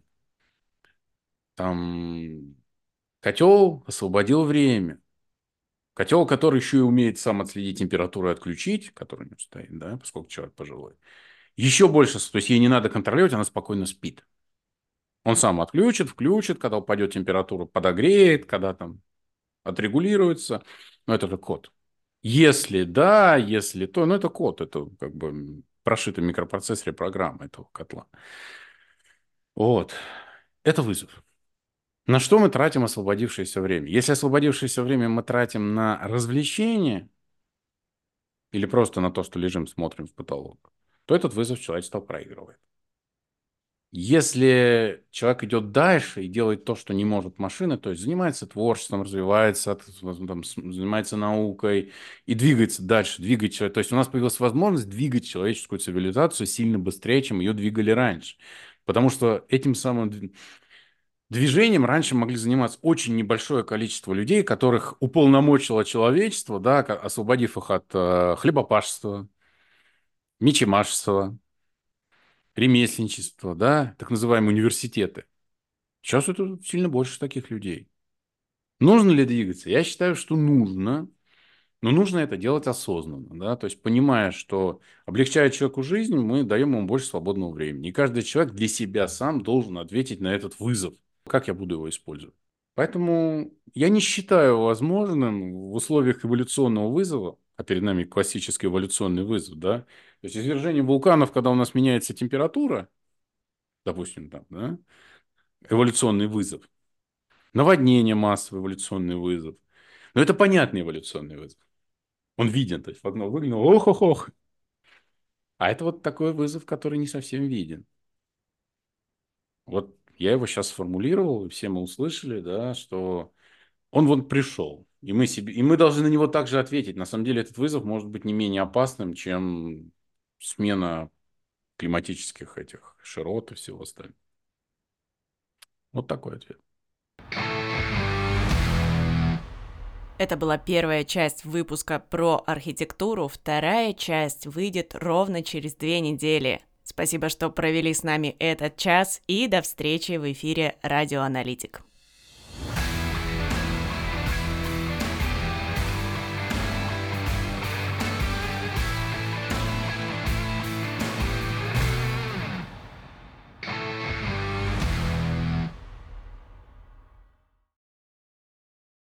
Там котел освободил время. Котел, который еще и умеет сам отследить температуру и отключить, который у него стоит, да, поскольку человек пожилой. Еще больше, то есть ей не надо контролировать, она спокойно спит. Он сам отключит, включит, когда упадет температура, подогреет, когда там отрегулируется. Но это код. Если да, если то, ну это код, это как бы прошитый в микропроцессоре программа этого котла. Вот. Это вызов. На что мы тратим освободившееся время? Если освободившееся время мы тратим на развлечение или просто на то, что лежим, смотрим в потолок, то этот вызов человечество проигрывает. Если человек идет дальше и делает то, что не может машина, то есть занимается творчеством, развивается, там, занимается наукой и двигается дальше, двигает человек. То есть у нас появилась возможность двигать человеческую цивилизацию сильно быстрее, чем ее двигали раньше. Потому что этим самым движением раньше могли заниматься очень небольшое количество людей, которых уполномочило человечество, да, освободив их от э, хлебопашества, мечемашества, ремесленничество, да, так называемые университеты. Сейчас это сильно больше таких людей. Нужно ли двигаться? Я считаю, что нужно, но нужно это делать осознанно, да, то есть понимая, что облегчая человеку жизнь, мы даем ему больше свободного времени. И каждый человек для себя сам должен ответить на этот вызов. Как я буду его использовать? Поэтому я не считаю возможным в условиях эволюционного вызова, а перед нами классический эволюционный вызов, да, то есть извержение вулканов, когда у нас меняется температура, допустим, там, да, эволюционный вызов, наводнение массовый эволюционный вызов, но это понятный эволюционный вызов. Он виден, то есть в окно выглянул, ох-ох-ох. А это вот такой вызов, который не совсем виден. Вот я его сейчас сформулировал, и все мы услышали, да, что он вот пришел. И мы, себе, и мы должны на него также ответить. На самом деле этот вызов может быть не менее опасным, чем смена климатических этих широт и всего остального. Вот такой ответ. Это была первая часть выпуска про архитектуру. Вторая часть выйдет ровно через две недели. Спасибо, что провели с нами этот час и до встречи в эфире «Радиоаналитик».